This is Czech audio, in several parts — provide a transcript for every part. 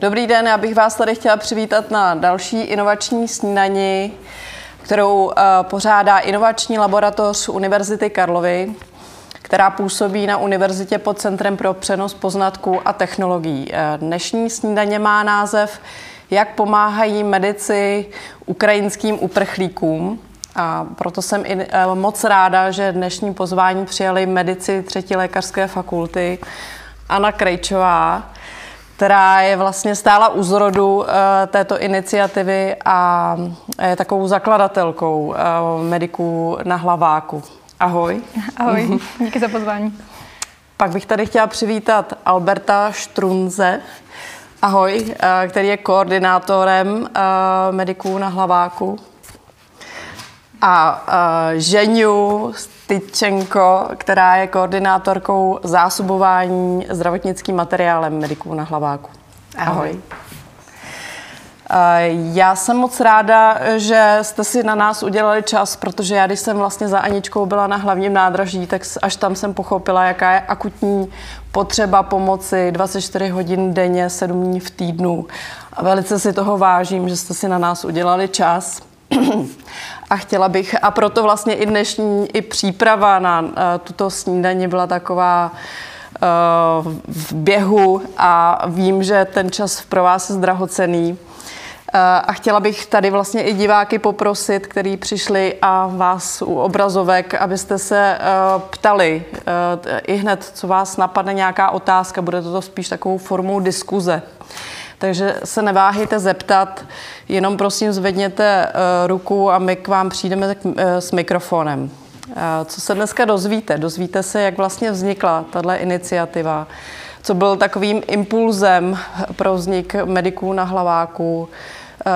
Dobrý den, já bych vás tady chtěla přivítat na další inovační snídani, kterou eh, pořádá inovační laboratoř Univerzity Karlovy, která působí na univerzitě pod Centrem pro přenos poznatků a technologií. Eh, dnešní snídaně má název Jak pomáhají medici ukrajinským uprchlíkům. A proto jsem i eh, moc ráda, že dnešní pozvání přijali medici třetí lékařské fakulty Anna Krejčová, která je vlastně stála u zrodu uh, této iniciativy a je takovou zakladatelkou uh, mediků na hlaváku. Ahoj. Ahoj, díky za pozvání. Pak bych tady chtěla přivítat Alberta Štrunze, ahoj, uh, který je koordinátorem mediků na hlaváku. A Ženiu Tyčenko, která je koordinátorkou zásobování zdravotnickým materiálem mediků na Hlaváku. Ahoj. Já jsem moc ráda, že jste si na nás udělali čas, protože já, když jsem vlastně za Aničkou byla na hlavním nádraží, tak až tam jsem pochopila, jaká je akutní potřeba pomoci 24 hodin denně, 7 dní v týdnu. A velice si toho vážím, že jste si na nás udělali čas. A chtěla bych, a proto vlastně i dnešní i příprava na uh, tuto snídaní byla taková uh, v běhu a vím, že ten čas pro vás je drahocený. Uh, a chtěla bych tady vlastně i diváky poprosit, kteří přišli a vás u obrazovek, abyste se ptali i hned, co vás napadne nějaká otázka, bude to spíš takovou formou diskuze. Takže se neváhejte zeptat, jenom prosím zvedněte uh, ruku a my k vám přijdeme uh, s mikrofonem. Uh, co se dneska dozvíte? Dozvíte se, jak vlastně vznikla tato iniciativa, co byl takovým impulzem pro vznik mediků na hlaváku,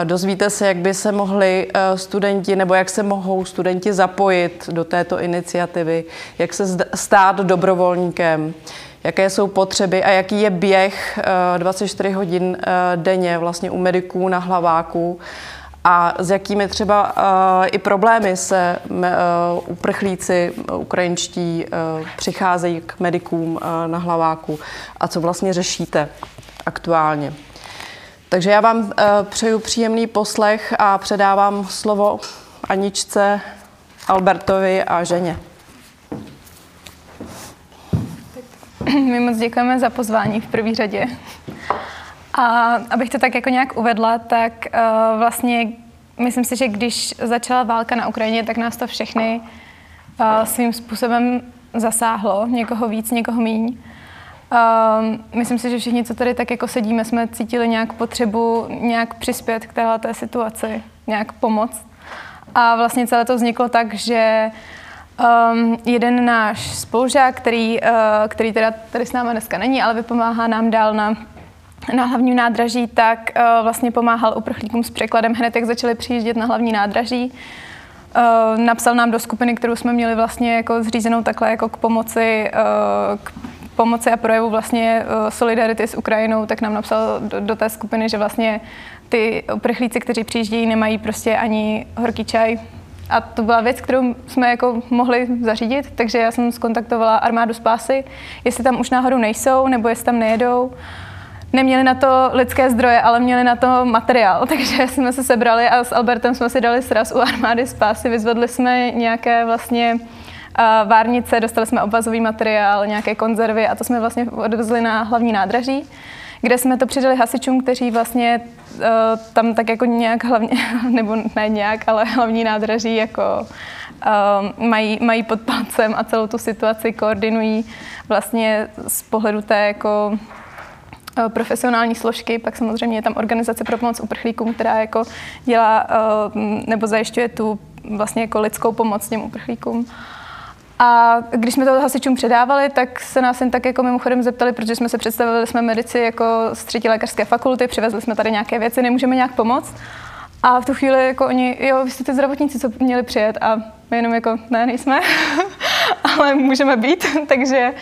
Dozvíte se, jak by se mohli studenti nebo jak se mohou studenti zapojit do této iniciativy, jak se stát dobrovolníkem, jaké jsou potřeby a jaký je běh 24 eh, hodin eh, denně vlastně u mediků na hlaváku a s jakými třeba uh, i problémy se uprchlíci ukrajinští přicházejí k medikům na hlaváku a co vlastně řešíte aktuálně. Takže já vám přeju příjemný poslech a předávám slovo Aničce, Albertovi a ženě. My moc děkujeme za pozvání v první řadě. A abych to tak jako nějak uvedla, tak uh, vlastně myslím si, že když začala válka na Ukrajině, tak nás to všechny uh, svým způsobem zasáhlo. Někoho víc, někoho míň. Uh, myslím si, že všichni, co tady tak jako sedíme, jsme cítili nějak potřebu nějak přispět k této situaci, nějak pomoct. A vlastně celé to vzniklo tak, že Um, jeden náš spolužák, který, uh, který teda tady s námi dneska není, ale vypomáhá nám dál na, na hlavním nádraží, tak uh, vlastně pomáhal uprchlíkům s překladem hned, jak začali přijíždět na hlavní nádraží. Uh, napsal nám do skupiny, kterou jsme měli vlastně jako zřízenou takhle jako k pomoci, uh, k pomoci a projevu vlastně solidarity s Ukrajinou, tak nám napsal do, do té skupiny, že vlastně ty uprchlíci, kteří přijíždějí, nemají prostě ani horký čaj, a to byla věc, kterou jsme jako mohli zařídit, takže já jsem skontaktovala armádu spásy, jestli tam už náhodou nejsou, nebo jestli tam nejedou. Neměli na to lidské zdroje, ale měli na to materiál, takže jsme se sebrali a s Albertem jsme si dali sraz u armády spásy, vyzvedli jsme nějaké vlastně várnice, dostali jsme obvazový materiál, nějaké konzervy a to jsme vlastně odvezli na hlavní nádraží kde jsme to přidali hasičům, kteří vlastně uh, tam tak jako nějak hlavně, nebo ne nějak, ale hlavní nádraží jako uh, mají, mají pod palcem a celou tu situaci koordinují vlastně z pohledu té jako eh, profesionální složky, pak samozřejmě je tam organizace pro pomoc uprchlíkům, která jako dělá nebo zajišťuje tu vlastně jako lidskou pomoc těm uprchlíkům. A když jsme to hasičům předávali, tak se nás jen tak jako mimochodem zeptali, protože jsme se představili, jsme medici jako z třetí lékařské fakulty, přivezli jsme tady nějaké věci, nemůžeme nějak pomoct. A v tu chvíli jako oni, jo, vy jste ty zdravotníci, co měli přijet a my jenom jako, ne, nejsme, ale můžeme být, takže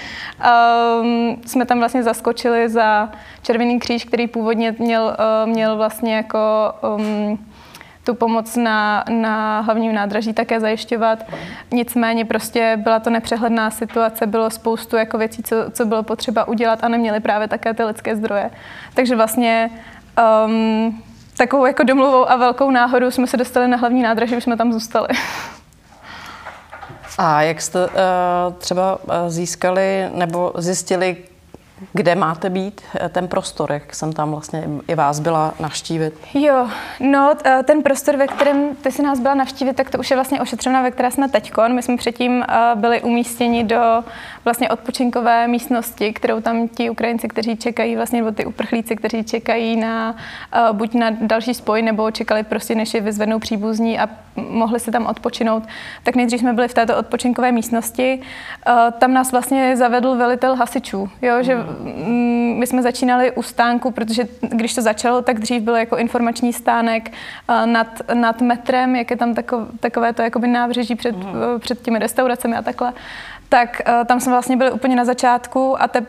um, jsme tam vlastně zaskočili za Červený kříž, který původně měl, uh, měl vlastně jako um, tu pomoc na, na hlavním nádraží také zajišťovat. Nicméně prostě byla to nepřehledná situace, bylo spoustu jako věcí, co, co bylo potřeba udělat a neměli právě také ty lidské zdroje. Takže vlastně um, takovou jako domluvou a velkou náhodou jsme se dostali na hlavní nádraží, už jsme tam zůstali. A jak jste uh, třeba získali nebo zjistili, kde máte být, eh, ten prostor, jak jsem tam vlastně i vás byla navštívit? Jo, no eh, ten prostor, ve kterém ty si nás byla navštívit, tak to už je vlastně ošetřena, ve které jsme teď. My jsme předtím eh, byli umístěni do vlastně odpočinkové místnosti, kterou tam ti Ukrajinci, kteří čekají, vlastně nebo ty uprchlíci, kteří čekají na buď na další spoj, nebo čekali prostě, než je vyzvednou příbuzní a mohli si tam odpočinout. Tak nejdřív jsme byli v této odpočinkové místnosti. Tam nás vlastně zavedl velitel hasičů, jo, že Mm, my jsme začínali u stánku, protože když to začalo, tak dřív byl jako informační stánek eh, nad, nad metrem, jak je tam takové, takové to jakoby nábřeží před, mm. před těmi restauracemi a takhle tak uh, tam jsme vlastně byli úplně na začátku a te,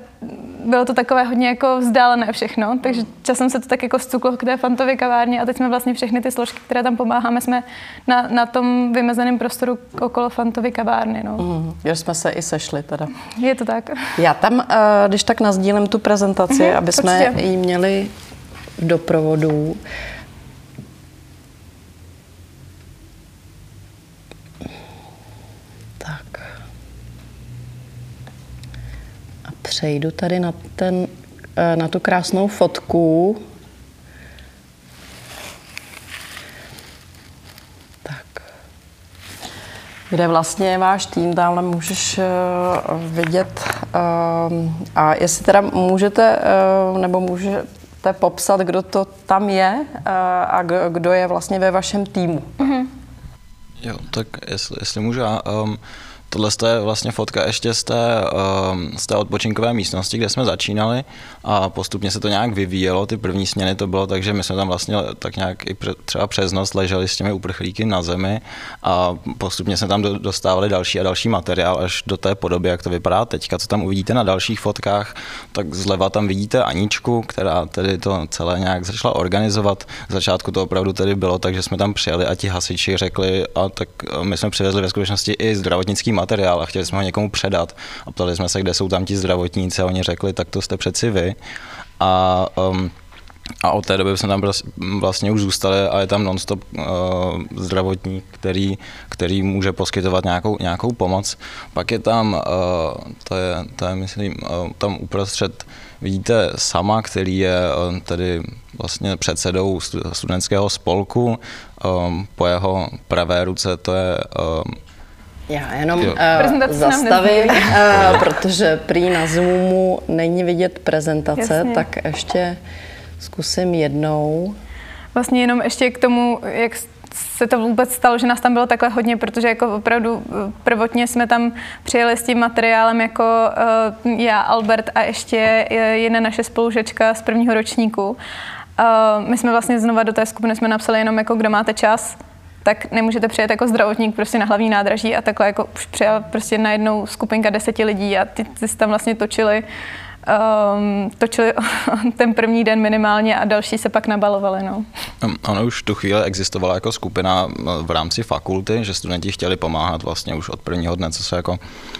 bylo to takové hodně jako vzdálené všechno, takže časem se to tak jako zcuklo k té fantově kavárně a teď jsme vlastně všechny ty složky, které tam pomáháme, jsme na, na tom vymezeném prostoru okolo fantovy kavárny. No. Mm, že jsme se i sešli teda. Je to tak. Já tam, uh, když tak nazdílím tu prezentaci, mm, aby jsme ji měli v doprovodu. Přejdu tady na, ten, eh, na tu krásnou fotku. Tak. Kde vlastně váš tým, tamhle můžeš uh, vidět. Uh, a jestli teda můžete, uh, nebo můžete popsat, kdo to tam je a kdo je vlastně ve vašem týmu. Mm-hmm. Jo, tak jestli, jestli můžu, um, Tohle je vlastně fotka ještě z té, ehm, z té odpočinkové místnosti, kde jsme začínali a postupně se to nějak vyvíjelo. Ty první směny to bylo tak, že my jsme tam vlastně tak nějak i třeba přes noc leželi s těmi uprchlíky na zemi a postupně jsme tam dostávali další a další materiál až do té podoby, jak to vypadá teďka, co tam uvidíte na dalších fotkách, tak zleva tam vidíte Aničku, která tedy to celé nějak začala organizovat. Z začátku to opravdu tedy bylo tak, že jsme tam přijeli a ti hasiči řekli, a tak my jsme přivezli ve skutečnosti i zdravotnický materiál a chtěli jsme ho někomu předat. A ptali jsme se, kde jsou tam ti zdravotníci a oni řekli, tak to jste přeci vy. A um, a od té doby jsme tam vlastně už zůstali a je tam nonstop uh, zdravotník, který, který může poskytovat nějakou, nějakou pomoc. Pak je tam, uh, to, je, to je myslím, uh, tam uprostřed vidíte sama, který je uh, tedy vlastně předsedou studentského spolku. Um, po jeho pravé ruce to je um, já jenom uh, zastavím, uh, protože prý na Zoomu není vidět prezentace, Jasně. tak ještě zkusím jednou. Vlastně jenom ještě k tomu, jak se to vůbec stalo, že nás tam bylo takhle hodně, protože jako opravdu eh, prvotně jsme tam přijeli s tím materiálem jako uh, já, Albert a ještě jedna naše spolužečka z prvního ročníku. Uh, my jsme vlastně znova do té skupiny jsme napsali jenom jako kdo máte čas, tak nemůžete přijet jako zdravotník prostě na hlavní nádraží a takhle jako už přijela prostě najednou skupinka deseti lidí a ty, ty tam vlastně točili um, točili ten první den minimálně a další se pak nabalovali. No. Ono už tu chvíli existovala jako skupina v rámci fakulty, že studenti chtěli pomáhat vlastně už od prvního dne, co se jako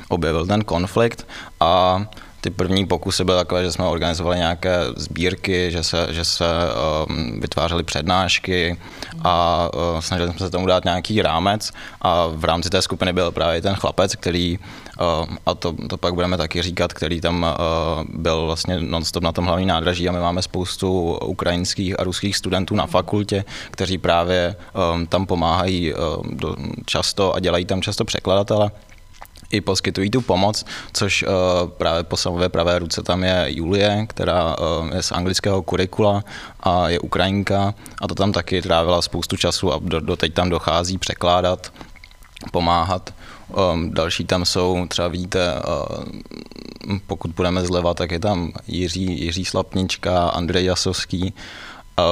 objevil ten konflikt a ty první pokusy byly takové, že jsme organizovali nějaké sbírky, že se, že se um, vytvářely přednášky a uh, snažili jsme se tomu dát nějaký rámec a v rámci té skupiny byl právě ten chlapec, který, uh, a to, to pak budeme taky říkat, který tam uh, byl vlastně nonstop na tom hlavní nádraží a my máme spoustu ukrajinských a ruských studentů na fakultě, kteří právě um, tam pomáhají um, do, často a dělají tam často překladatele i poskytují tu pomoc, což uh, právě po samové pravé ruce tam je Julie, která uh, je z anglického kurikula a je Ukrajinka a to tam taky trávila spoustu času a do, doteď tam dochází překládat, pomáhat. Um, další tam jsou, třeba vidíte, uh, pokud budeme zleva, tak je tam Jiří, Jiří Slapnička, Andrej Jasovský,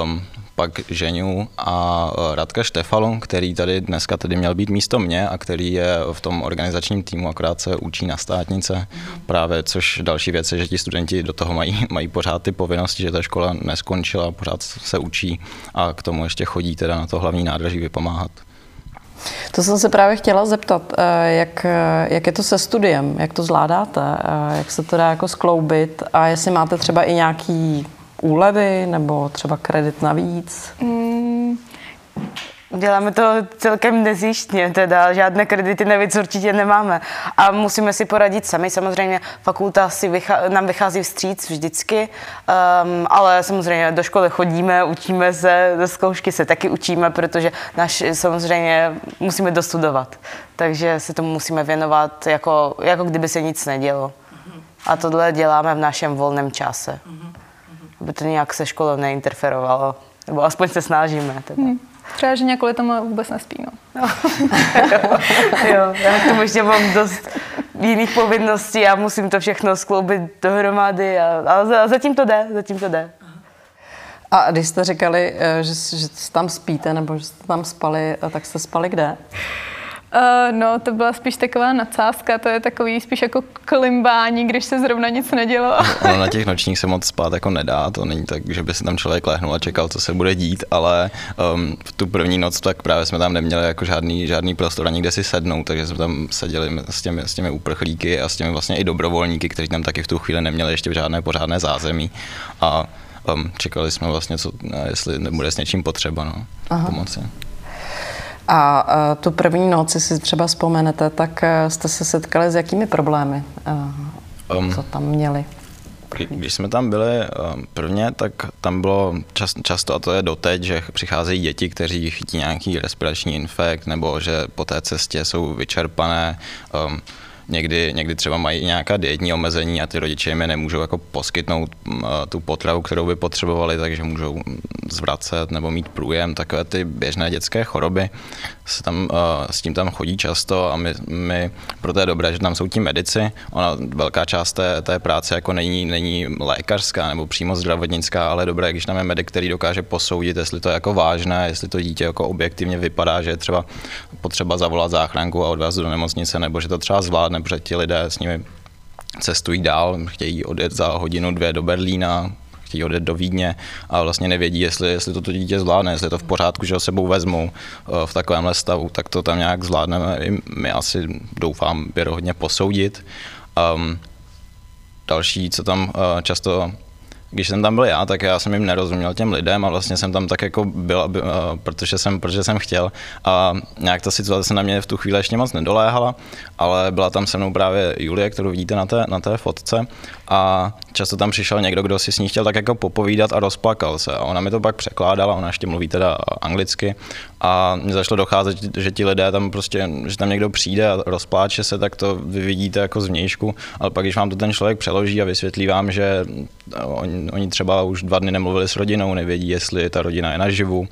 Um, pak Ženiu a e, Radka Štefalu, který tady dneska tady měl být místo mě a který je v tom organizačním týmu, akorát se učí na státnice. Právě, což další věc je, že ti studenti do toho mají, mají pořád ty povinnosti, že ta škola neskončila, pořád se učí a k tomu ještě chodí teda na to hlavní nádraží vypomáhat. To jsem se právě chtěla zeptat, e, jak, jak je to se studiem, jak to zvládáte, e, jak se to dá jako skloubit a jestli máte třeba i nějaký úlevy nebo třeba kredit navíc? Mm, Děláme to celkem nezjištně, teda žádné kredity navíc určitě nemáme. A musíme si poradit sami. Samozřejmě fakulta si vychá, nám vychází vstříc vždycky, um, ale samozřejmě do školy chodíme, učíme se, do zkoušky se taky učíme, protože naš, samozřejmě musíme dostudovat. Takže se tomu musíme věnovat, jako, jako kdyby se nic nedělo. A tohle děláme v našem volném čase. Aby to nějak se školou neinterferovalo. Nebo aspoň se snažíme. Teda. Hmm. Třeba, že kvůli tomu vůbec nespí, no. no. jo, já k tomu ještě mám dost jiných povinností a musím to všechno skloubit dohromady, a, a zatím to jde, zatím to jde. A když jste říkali, eh, že, že tam spíte, nebo že jste tam spali, eh, tak jste spali kde? Uh, no, to byla spíš taková nadsázka, to je takový spíš jako klimbání, když se zrovna nic nedělo. Ono na těch nočních se moc spát jako nedá, to není tak, že by se tam člověk lehnul a čekal, co se bude dít, ale um, v tu první noc tak právě jsme tam neměli jako žádný, žádný prostor ani kde si sednout, takže jsme tam seděli s těmi, s těmi uprchlíky a s těmi vlastně i dobrovolníky, kteří tam taky v tu chvíli neměli ještě žádné pořádné zázemí a um, čekali jsme vlastně, co, jestli nebude s něčím potřeba no, pomoci. A tu první noc, si třeba vzpomenete, tak uh, jste se setkali s jakými problémy, uh, um, co tam měli? Když jsme tam byli prvně, tak tam bylo čas, často, a to je doteď, že přicházejí děti, kteří chytí nějaký respirační infekt, nebo že po té cestě jsou vyčerpané. Um, někdy, někdy třeba mají nějaká dietní omezení a ty rodiče jim je nemůžou jako poskytnout tu potravu, kterou by potřebovali, takže můžou zvracet nebo mít průjem, takové ty běžné dětské choroby se tam, s tím tam chodí často a my, my proto je dobré, že tam jsou ti medici. Ona velká část té, té práce jako není, není lékařská nebo přímo zdravotnická, ale dobré, když tam je medic, který dokáže posoudit, jestli to je jako vážné, jestli to dítě jako objektivně vypadá, že je třeba potřeba zavolat záchranku a odvést do nemocnice, nebo že to třeba zvládne, protože ti lidé s nimi cestují dál, chtějí odjet za hodinu, dvě do Berlína, chtějí odjet do Vídně a vlastně nevědí, jestli, jestli to, to dítě zvládne, jestli je to v pořádku, že ho sebou vezmou eh, v takovémhle stavu, tak to tam nějak zvládneme. I my asi doufám věrohodně posoudit. Um, další, co tam uh, často když jsem tam byl já, tak já jsem jim nerozuměl těm lidem a vlastně jsem tam tak jako byl, uh, protože jsem, protože jsem chtěl. A nějak ta situace na mě v tu chvíli ještě moc nedoléhala, ale byla tam se mnou právě Julie, kterou vidíte na té, na té fotce a často tam přišel někdo, kdo si s ní chtěl tak jako popovídat a rozplakal se a ona mi to pak překládala, ona ještě mluví teda anglicky a mě zašlo docházet, že ti lidé tam prostě, že tam někdo přijde a rozpláče se, tak to vy vidíte jako zvnějšku, ale pak když vám to ten člověk přeloží a vysvětlí vám, že oni, oni třeba už dva dny nemluvili s rodinou, nevědí, jestli ta rodina je naživu,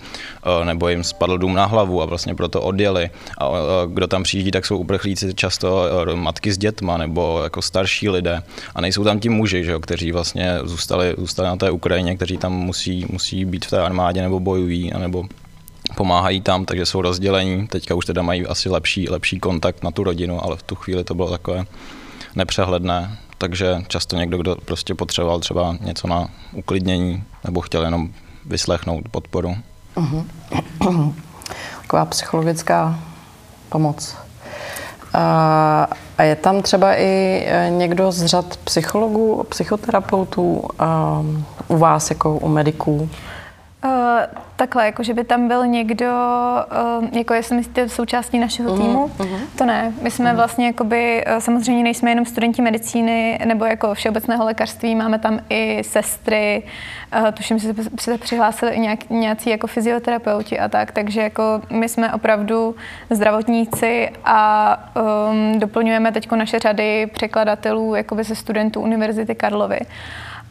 eh, nebo jim spadl dům na hlavu a vlastně proto odjeli. A kdo tam přijíždí, tak jsou uprchlíci často eh, matky s dětma nebo jako starší lidé. A nejsou tam ti muži, že jo, kteří vlastně zůstali, zůstali na té Ukrajině, kteří tam musí, musí být v té armádě nebo bojují, nebo pomáhají tam, takže jsou rozdělení. Teďka už teda mají asi lepší, lepší kontakt na tu rodinu, ale v tu chvíli to bylo takové nepřehledné. Takže často někdo, kdo prostě potřeboval třeba něco na uklidnění nebo chtěl jenom vyslechnout podporu. Uh-huh. Taková psychologická pomoc. A je tam třeba i e, někdo z řad psychologů, psychoterapeutů u vás jako u mediků? Uh, takhle, jako že by tam byl někdo, uh, jako jestli myslíte součástí našeho uh-huh, týmu, uh-huh. to ne. My jsme uh-huh. vlastně jakoby, uh, samozřejmě nejsme jenom studenti medicíny nebo jako všeobecného lékařství, máme tam i sestry, uh, tuším, že se přihlásili i nějak, nějací jako fyzioterapeuti a tak, takže jako my jsme opravdu zdravotníci a um, doplňujeme teď naše řady překladatelů jakoby ze studentů Univerzity Karlovy.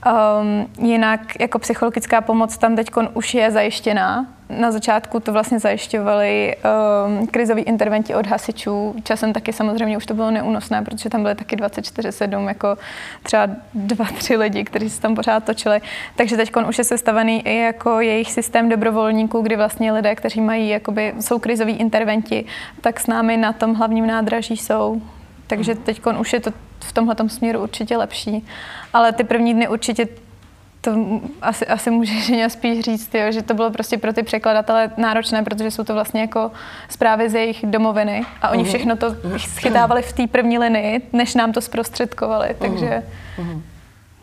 Um, jinak jako psychologická pomoc tam teď už je zajištěná na začátku to vlastně zajišťovali um, krizoví interventi od hasičů. Časem taky samozřejmě už to bylo neúnosné, protože tam byly taky 24-7, jako třeba dva, tři lidi, kteří se tam pořád točili. Takže teď už je sestavený i jako jejich systém dobrovolníků, kdy vlastně lidé, kteří mají, jakoby, jsou krizoví interventi, tak s námi na tom hlavním nádraží jsou. Takže teď už je to v tomhle směru určitě lepší. Ale ty první dny určitě to asi, asi může ženě spíš říct, jo, že to bylo prostě pro ty překladatele náročné, protože jsou to vlastně jako zprávy z jejich domoviny a oni mhm. všechno to schytávali v té první linii, než nám to zprostředkovali, mhm. takže... Uh-huh.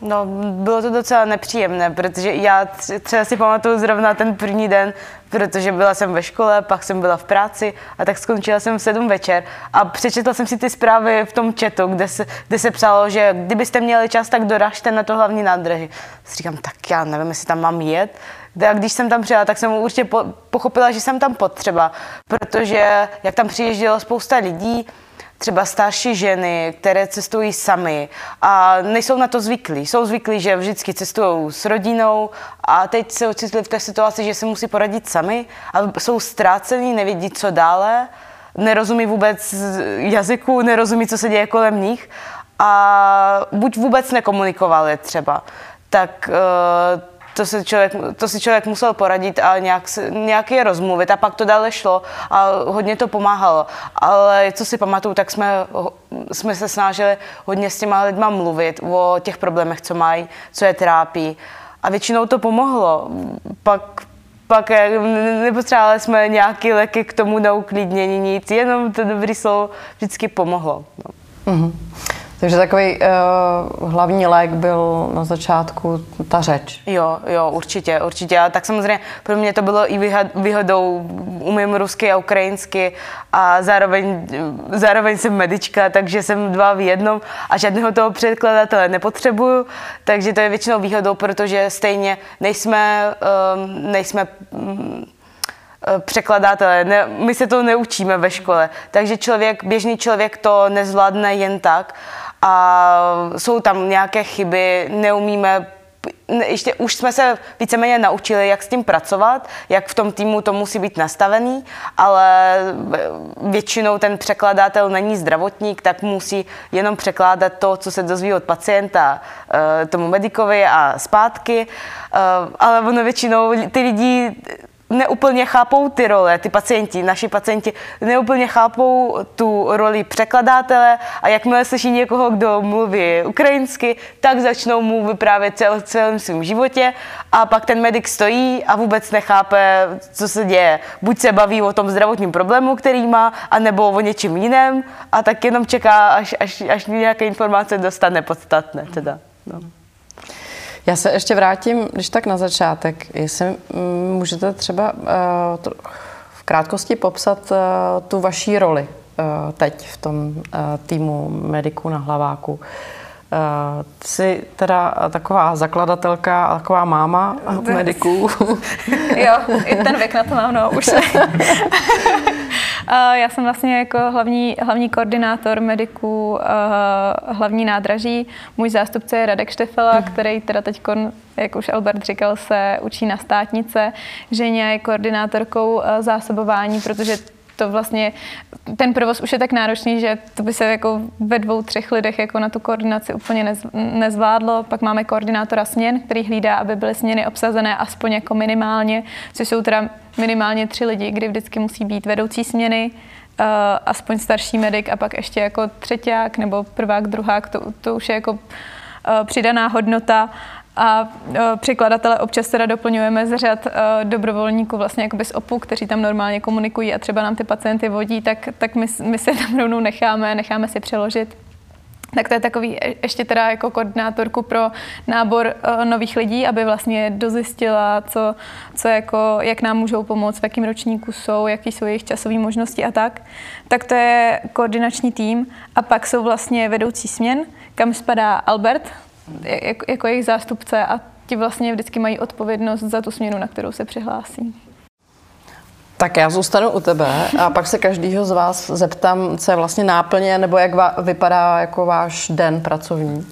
No, bylo to docela nepříjemné, protože já třeba si pamatuju zrovna ten první den, protože byla jsem ve škole, pak jsem byla v práci a tak skončila jsem v sedm večer a přečetla jsem si ty zprávy v tom chatu, kde se, kde se psalo, že kdybyste měli čas, tak doražte na to hlavní nádraží. Říkám, tak já nevím, jestli tam mám jet. A když jsem tam přijela, tak jsem určitě po, pochopila, že jsem tam potřeba, protože jak tam přijíždělo spousta lidí, třeba starší ženy, které cestují sami a nejsou na to zvyklí. Jsou zvyklí, že vždycky cestují s rodinou a teď se ocitli v té situaci, že se musí poradit sami a jsou ztrácení, nevědí, co dále, nerozumí vůbec jazyku, nerozumí, co se děje kolem nich a buď vůbec nekomunikovali třeba, tak uh, to, se člověk, to si člověk musel poradit a nějak, nějak je rozmluvit a pak to dále šlo a hodně to pomáhalo. Ale co si pamatuju, tak jsme, jsme se snažili hodně s těma lidma mluvit o těch problémech, co mají, co je trápí. A většinou to pomohlo. Pak pak nepotřebovali jsme nějaké léky k tomu na uklidnění, nic, jenom to dobrý slovo vždycky pomohlo. No. Mm-hmm. Takže takový uh, hlavní lék byl na začátku ta řeč. Jo, jo, určitě, určitě. A tak samozřejmě pro mě to bylo i výhodou, umím rusky a ukrajinsky a zároveň, zároveň jsem medička, takže jsem dva v jednom a žádného toho překladatele nepotřebuju, takže to je většinou výhodou, protože stejně nejsme, um, nejsme um, překladatelé. Ne, my se to neučíme ve škole, takže člověk, běžný člověk to nezvládne jen tak a jsou tam nějaké chyby, neumíme ještě už jsme se víceméně naučili, jak s tím pracovat, jak v tom týmu to musí být nastavený, ale většinou ten překladatel není zdravotník, tak musí jenom překládat to, co se dozví od pacienta eh, tomu medikovi a zpátky, eh, ale ono většinou ty lidi neúplně chápou ty role, ty pacienti, naši pacienti neúplně chápou tu roli překladatele a jakmile slyší někoho, kdo mluví ukrajinsky, tak začnou mu vyprávět cel, celém svém životě a pak ten medic stojí a vůbec nechápe, co se děje. Buď se baví o tom zdravotním problému, který má, anebo o něčem jiném a tak jenom čeká, až, až, až nějaké informace dostane podstatné. Teda. No. Já se ještě vrátím, když tak na začátek, jestli můžete třeba uh, v krátkosti popsat uh, tu vaší roli uh, teď v tom týmu mediků na hlaváku. Jsi teda taková zakladatelka a taková máma mediků. jo, i ten věk na to mám, no, už se. Já jsem vlastně jako hlavní, hlavní koordinátor mediků hlavní nádraží. Můj zástupce je Radek Štefela, mhm. který teda teď, jak už Albert říkal, se učí na státnice. Ženě je koordinátorkou zásobování, protože to vlastně, ten provoz už je tak náročný, že to by se jako ve dvou, třech lidech jako na tu koordinaci úplně nez, nezvládlo. Pak máme koordinátora směn, který hlídá, aby byly směny obsazené aspoň jako minimálně, což jsou teda minimálně tři lidi, kdy vždycky musí být vedoucí směny, uh, aspoň starší medic a pak ještě jako třetíák nebo prvák, druhák, to, to už je jako uh, přidaná hodnota a uh, překladatele občas teda doplňujeme z řad uh, dobrovolníků vlastně jakoby z OPU, kteří tam normálně komunikují a třeba nám ty pacienty vodí, tak, tak my, my se tam rovnou necháme, necháme si přeložit. Tak to je takový e, ještě teda jako koordinátorku pro nábor uh, nových lidí, aby vlastně dozjistila, co, co jako, jak nám můžou pomoct, v jakém ročníku jsou, jaký jsou jejich časové možnosti a tak. Tak to je koordinační tým a pak jsou vlastně vedoucí směn, kam spadá Albert, jako, jako jejich zástupce a ti vlastně vždycky mají odpovědnost za tu směnu, na kterou se přihlásí. Tak já zůstanu u tebe a pak se každýho z vás zeptám, co je vlastně náplně, nebo jak va, vypadá jako váš den pracovní. Uh,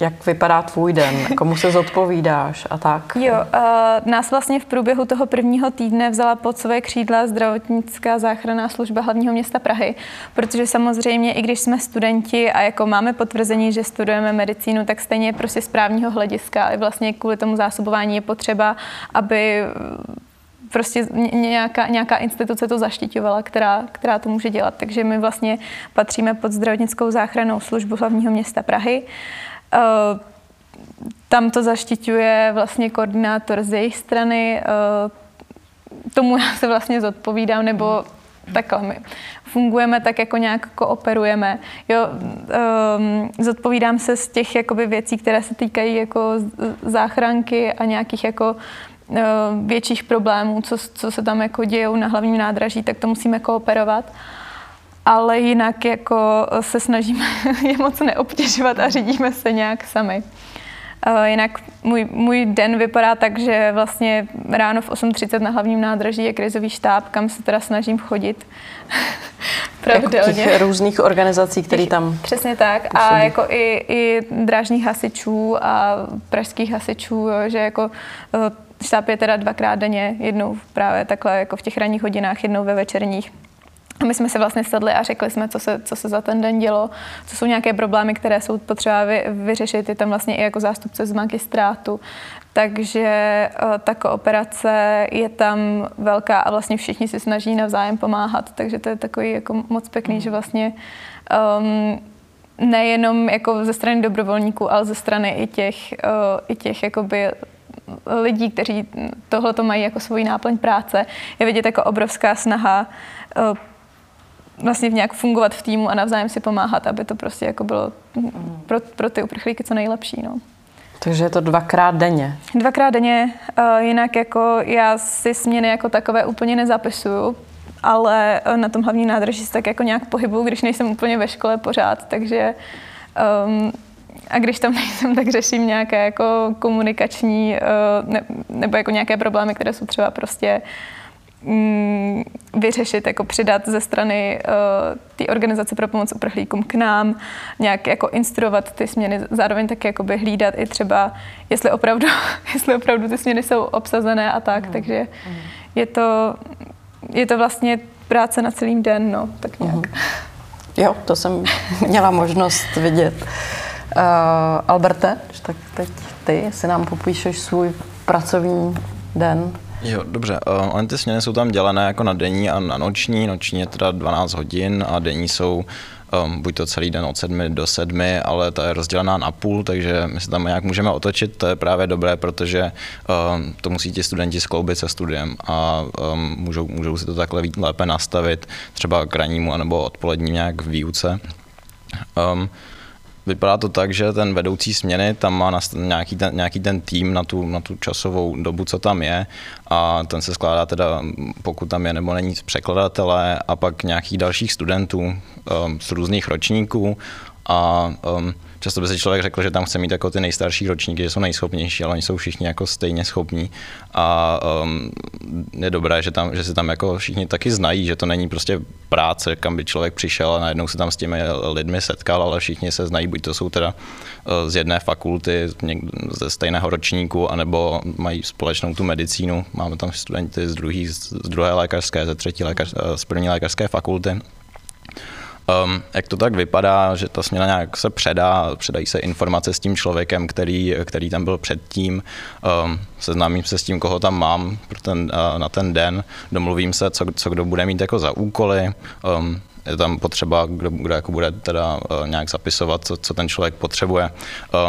jak vypadá tvůj den, komu se zodpovídáš a tak. Jo, uh, nás vlastně v průběhu toho prvního týdne vzala pod své křídla zdravotnická záchranná služba hlavního města Prahy, protože samozřejmě i když jsme studenti a jako máme potvrzení, že studujeme medicínu, tak stejně prostě z právního hlediska i vlastně kvůli tomu zásobování je potřeba, aby prostě nějaká, nějaká instituce to zaštiťovala, která, která to může dělat. Takže my vlastně patříme pod zdravotnickou záchrannou službu hlavního města Prahy. Eh, tam to zaštiťuje vlastně koordinátor z jejich strany, eh, tomu já se vlastně zodpovídám, nebo takhle my fungujeme tak, jako nějak kooperujeme. Jo, um, zodpovídám se z těch jakoby, věcí, které se týkají jako záchranky a nějakých jako Eh, větších problémů, co, co se tam jako dějou na hlavním nádraží, tak to musíme kooperovat. Ale jinak jako se snažíme je moc neobtěžovat a řídíme se nějak sami. Eh, jinak můj, můj den vypadá tak, že vlastně ráno v 8.30 na hlavním nádraží je krizový štáb, kam se teda snažím chodit pravidelně. Jako těch různých organizací, které tam Přesně tak. Působí. A jako i, i drážních hasičů a pražských hasičů, že jako eh, štáb je teda dvakrát denně, jednou právě takhle jako v těch ranních hodinách, jednou ve večerních. A my jsme se vlastně sedli a řekli jsme, co se, co se za ten den dělo, co jsou nějaké problémy, které jsou potřeba vy, vyřešit. Je tam vlastně i jako zástupce z magistrátu. Takže eh, ta kooperace je tam velká a vlastně všichni si snaží navzájem pomáhat. Takže to je takový jako moc pekný, že vlastně um, nejenom jako ze strany dobrovolníků, ale ze strany i těch, uh, i těch jakoby lidí, kteří tohle to mají jako svoji náplň práce, je vidět jako obrovská snaha eh, vlastně nějak fungovat v týmu a navzájem si pomáhat, aby to prostě jako bylo pro, pro ty uprchlíky co nejlepší. No. Takže je to dvakrát denně? Dvakrát denně, uh, jinak jako já si směny jako takové úplně nezapisuju, ale na tom hlavní nádraží se tak jako nějak pohybuju, když nejsem úplně ve škole pořád, takže um, a když tam nejsem, tak řeším nějaké jako komunikační eh, ne, nebo jako nějaké problémy, které jsou třeba prostě mm, vyřešit, jako přidat ze strany uh, té organizace pro pomoc uprchlíkům k nám, nějak jako instruovat ty směny, zároveň taky jakoby hlídat i třeba, jestli opravdu, jestli opravdu ty směny jsou obsazené a tak, mm. takže mm. je to, je to vlastně práce na celý den, no, tak nějak. Mm. Jo, to jsem měla možnost vidět. Uh, Alberte, tak teď ty si nám popíšeš svůj pracovní den. Jo, dobře. Uh, ony ty směny jsou tam dělené jako na denní a na noční. Noční je teda 12 hodin a denní jsou um, buď to celý den od 7 do 7, ale ta je rozdělená na půl, takže my se tam nějak můžeme otočit, to je právě dobré, protože um, to musí ti studenti skloubit se studiem a um, můžou, můžou si to takhle lépe nastavit třeba k ranímu anebo odpolední nějak v výuce. Um, Vypadá to tak, že ten vedoucí směny tam má nějaký ten, nějaký ten tým na tu, na tu časovou dobu, co tam je. A ten se skládá teda, pokud tam je nebo není překladatelé a pak nějakých dalších studentů um, z různých ročníků. A um, často by si člověk řekl, že tam chce mít jako ty nejstarší ročníky, že jsou nejschopnější, ale oni jsou všichni jako stejně schopní. A um, je dobré, že, tam, že se tam jako všichni taky znají, že to není prostě práce, kam by člověk přišel a najednou se tam s těmi lidmi setkal, ale všichni se znají, buď to jsou teda uh, z jedné fakulty, ze stejného ročníku, anebo mají společnou tu medicínu. Máme tam studenty z, druhý, z druhé lékařské, ze třetí lékař, uh, z první lékařské fakulty Um, jak to tak vypadá, že ta směna nějak se předá, předají se informace s tím člověkem, který, který tam byl předtím, um, seznámím se s tím, koho tam mám pro ten, uh, na ten den, domluvím se, co, co kdo bude mít jako za úkoly, um, je tam potřeba, kdo, kdo jako bude teda uh, nějak zapisovat, co, co ten člověk potřebuje.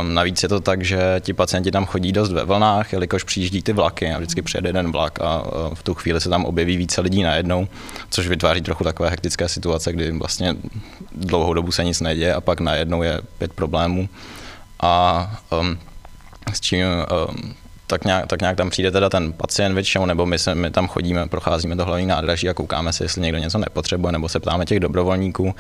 Um, navíc je to tak, že ti pacienti tam chodí dost ve vlnách, jelikož přijíždí ty vlaky a vždycky přijede jeden vlak a uh, v tu chvíli se tam objeví více lidí najednou, což vytváří trochu takové hektické situace, kdy vlastně dlouhou dobu se nic neděje a pak najednou je pět problémů. A um, s čím um, tak nějak, tak nějak tam přijde teda ten pacient většinou, nebo my, se, my tam chodíme, procházíme to hlavní nádraží a koukáme se, jestli někdo něco nepotřebuje, nebo se ptáme těch dobrovolníků.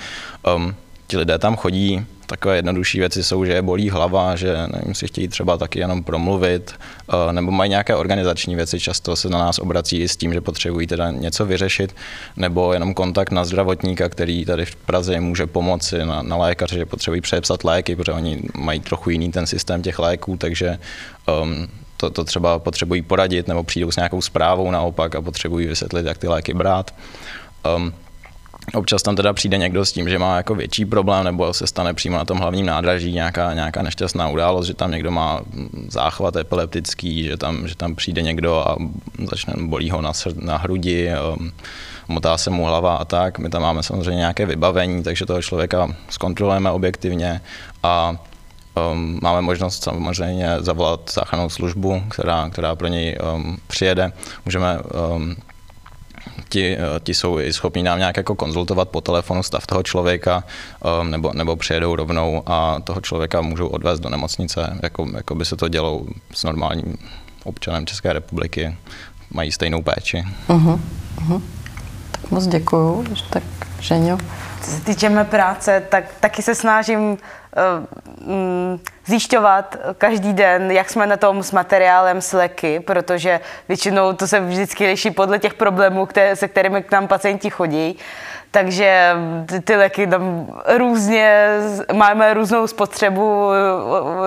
Um, ti lidé tam chodí, takové jednodušší věci jsou, že je bolí hlava, že nevím, si chtějí třeba taky jenom promluvit, eh, nebo mají nějaké organizační věci, často se na nás obrací i s tím, že potřebují teda něco vyřešit, nebo jenom kontakt na zdravotníka, který tady v Praze může pomoci, na, na lékaře, že potřebují přepsat léky, protože oni mají trochu jiný ten systém těch léků, takže um, to, to třeba potřebují poradit, nebo přijdou s nějakou zprávou naopak a potřebují vysvětlit, jak ty léky brát. Um, Občas tam teda přijde někdo s tím, že má jako větší problém, nebo se stane přímo na tom hlavním nádraží nějaká, nějaká nešťastná událost, že tam někdo má záchvat epileptický, že tam, že tam přijde někdo a začne bolí ho na, srd, na hrudi, um, motá se mu hlava a tak. My tam máme samozřejmě nějaké vybavení, takže toho člověka zkontrolujeme objektivně a um, máme možnost samozřejmě zavolat záchrannou službu, která, která pro něj um, přijede. Můžeme um, ti, ti jsou i schopni nám nějak jako konzultovat po telefonu stav toho člověka, um, nebo, nebo přijedou rovnou a toho člověka můžou odvést do nemocnice, jako, jako by se to dělo s normálním občanem České republiky. Mají stejnou péči. Uh-huh, uh-huh. Tak moc děkuju. Tak, Ženio. Co se týče mé práce, tak taky se snažím zjišťovat každý den, jak jsme na tom s materiálem, s léky, protože většinou to se vždycky liší podle těch problémů, které, se kterými k nám pacienti chodí. Takže ty léky tam různě, máme různou spotřebu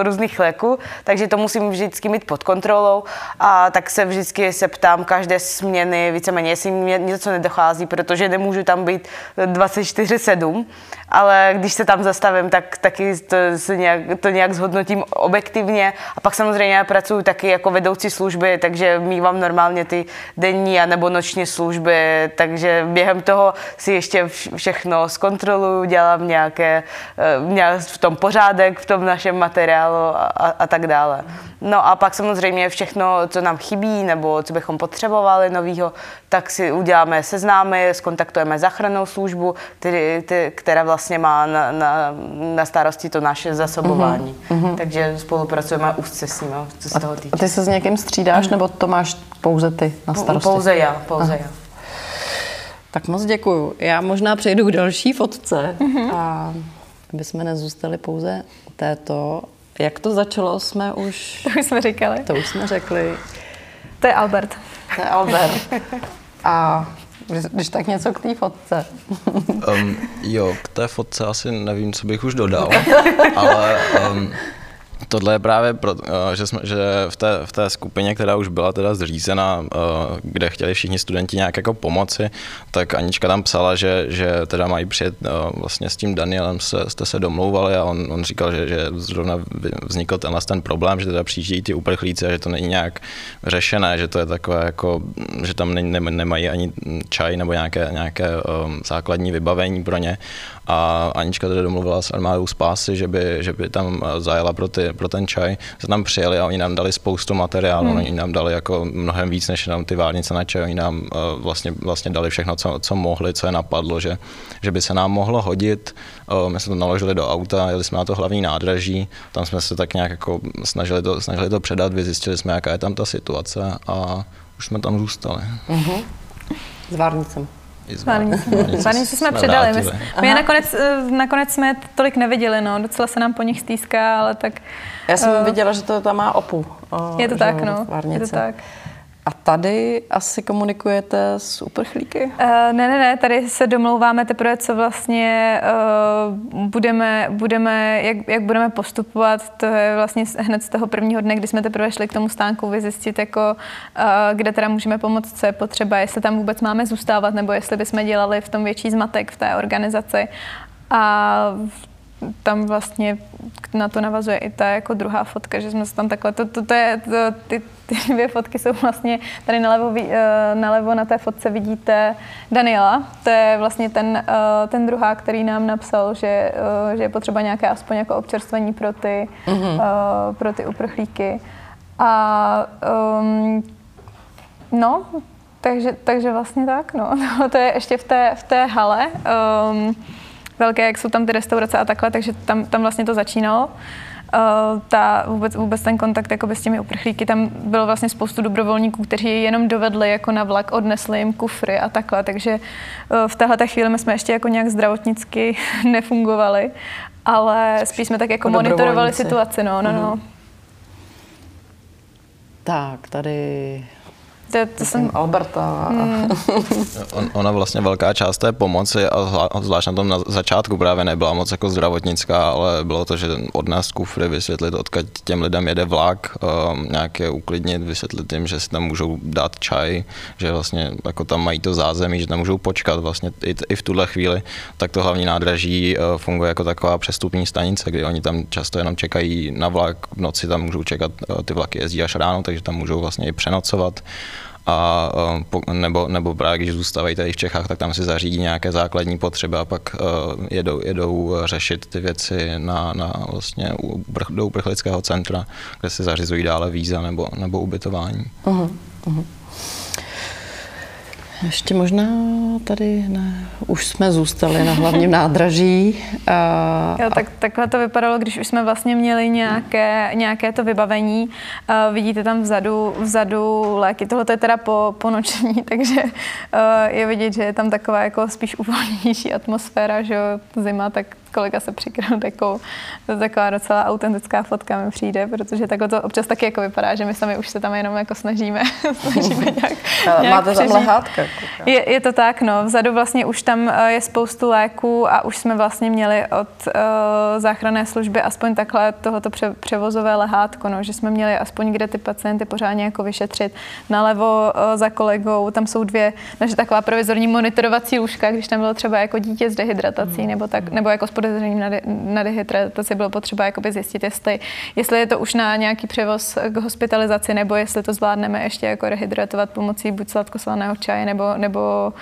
různých léků, takže to musím vždycky mít pod kontrolou. A tak se vždycky se ptám každé směny, víceméně, jestli mi něco nedochází, protože nemůžu tam být 24-7, ale když se tam zastavím, tak taky to, se nějak, to nějak zhodnotím objektivně. A pak samozřejmě já pracuji taky jako vedoucí služby, takže mývám normálně ty denní a nebo noční služby, takže během toho si ještě ještě všechno zkontroluju, dělám nějaké, eh, nějak v tom pořádek, v tom našem materiálu a, a, tak dále. No a pak samozřejmě všechno, co nám chybí nebo co bychom potřebovali novýho, tak si uděláme seznámy, skontaktujeme záchrannou službu, který, ty, která vlastně má na, na, na starosti to naše zasobování. Mm-hmm. Takže spolupracujeme úzce s nimi, co se toho týče. A ty se s někým střídáš, mm. nebo to máš pouze ty na starosti? Pouze já, pouze Aha. já. Tak moc děkuju. Já možná přejdu k další fotce mm-hmm. a aby jsme nezůstali pouze u této. Jak to začalo, jsme už... To už jsme říkali. To už jsme řekli. To je Albert. To je Albert. A když tak něco k té fotce. um, jo, k té fotce asi nevím, co bych už dodal, ale um, Tohle je právě, pro, eh, že, jsme, že v, té, v té skupině, která už byla teda zřízena, eh, kde chtěli všichni studenti nějak jako pomoci, tak Anička tam psala, že, že teda mají přijet eh, vlastně s tím Danielem, se, jste se domlouvali a on, on říkal, že, že zrovna vznikl tenhle ten problém, že teda přijíždějí ty uprchlíci a že to není nějak řešené, že to je takové jako, že tam ne, nemají ani čaj nebo nějaké, nějaké um, základní vybavení pro ně a Anička tedy domluvila s armádou Spásy, že by, že by tam zajela pro, ty, pro ten čaj. Se tam přijeli a oni nám dali spoustu materiálu, hmm. oni nám dali jako mnohem víc než nám ty várnice na čaj, oni nám uh, vlastně, vlastně dali všechno, co, co mohli, co je napadlo, že, že by se nám mohlo hodit. Uh, my jsme to naložili do auta, jeli jsme na to hlavní nádraží, tam jsme se tak nějak jako snažili to, snažili to předat, vyzjistili jsme, jaká je tam ta situace a už jsme tam zůstali. Uh-huh. S várnicem. Várnice jsme předali. My, my nakonec, eh, nakonec jsme tolik neviděli, no. docela se nám po nich stýská, ale tak... Já jsem uh, viděla, že to tam má opu. Uh, je to tak, no. Je to tak. A tady asi komunikujete s uprchlíky? Uh, ne, ne, ne, tady se domlouváme teprve, co vlastně uh, budeme, budeme jak, jak budeme postupovat. To je vlastně hned z toho prvního dne, kdy jsme teprve šli k tomu stánku vyzjistit, jako, uh, kde teda můžeme pomoct, co je potřeba, jestli tam vůbec máme zůstávat, nebo jestli bychom dělali v tom větší zmatek v té organizaci. A tam vlastně na to navazuje i ta jako druhá fotka, že jsme se tam takhle, to, to, to je, to, ty, ty dvě fotky jsou vlastně, tady nalevo, eh, nalevo na té fotce vidíte Daniela, to je vlastně ten, eh, ten druhá, který nám napsal, že, eh, že je potřeba nějaké aspoň jako občerstvení pro ty, mm-hmm. pro ty uprchlíky. A um, no, takže, takže vlastně tak, no. to je ještě v té, v té hale. Um, velké, jak jsou tam ty restaurace a takhle, takže tam, tam vlastně to začínalo. ta, vůbec, vůbec ten kontakt jakoby s těmi uprchlíky, tam bylo vlastně spoustu dobrovolníků, kteří jenom dovedli jako na vlak, odnesli jim kufry a takhle, takže v téhle chvíli my jsme ještě jako nějak zdravotnicky nefungovali, ale spíš jsme tak jako monitorovali situaci, no, no, no. Tak, tady to, to jsem... Alberta. Hmm. On, ona vlastně velká část té pomoci a zvlášť na tom na začátku právě nebyla moc jako zdravotnická, ale bylo to, že odnést kufry, vysvětlit, odkud těm lidem jede vlak, um, nějaké uklidnit, vysvětlit jim, že si tam můžou dát čaj, že vlastně jako tam mají to zázemí, že tam můžou počkat vlastně i, i v tuhle chvíli, tak to hlavní nádraží uh, funguje jako taková přestupní stanice, kdy oni tam často jenom čekají na vlak, v noci tam můžou čekat, uh, ty vlaky jezdí až ráno, takže tam můžou vlastně i přenocovat a nebo, nebo právě když zůstávají tady v Čechách, tak tam si zařídí nějaké základní potřeby a pak jedou, jedou řešit ty věci na, na vlastně do uprchlického centra, kde si zařizují dále víza nebo, nebo ubytování. Uh-huh, uh-huh. Ještě možná tady ne, už jsme zůstali na hlavním nádraží. A, jo, tak, takhle to vypadalo, když už jsme vlastně měli nějaké, nějaké to vybavení. A vidíte tam vzadu, vzadu léky. Tohle je teda po, po noční, takže je vidět, že je tam taková jako spíš uvolněnější atmosféra, že zima, tak kolega se přikryl takovou, to taková docela autentická fotka mi přijde, protože takhle to občas taky jako vypadá, že my sami už se tam jenom jako snažíme, snažíme nějak, nějak Máte tam lehátka? Je, je, to tak, no. Vzadu vlastně už tam eh, je spoustu léků a už jsme vlastně měli od uh, záchranné služby aspoň takhle tohoto pře, převozové lehátko, no, že jsme měli aspoň kde ty pacienty pořádně jako vyšetřit. Nalevo uh, za kolegou, tam jsou dvě naše taková provizorní monitorovací lůžka, když tam bylo třeba jako dítě s dehydratací mm. nebo, tak, nebo jako s podezřením na, de, na dehydrataci bylo potřeba jakoby zjistit, jestli, jestli je to už na nějaký převoz k hospitalizaci, nebo jestli to zvládneme ještě jako rehydratovat pomocí buď sladkoslaného čaje, nebo, nebo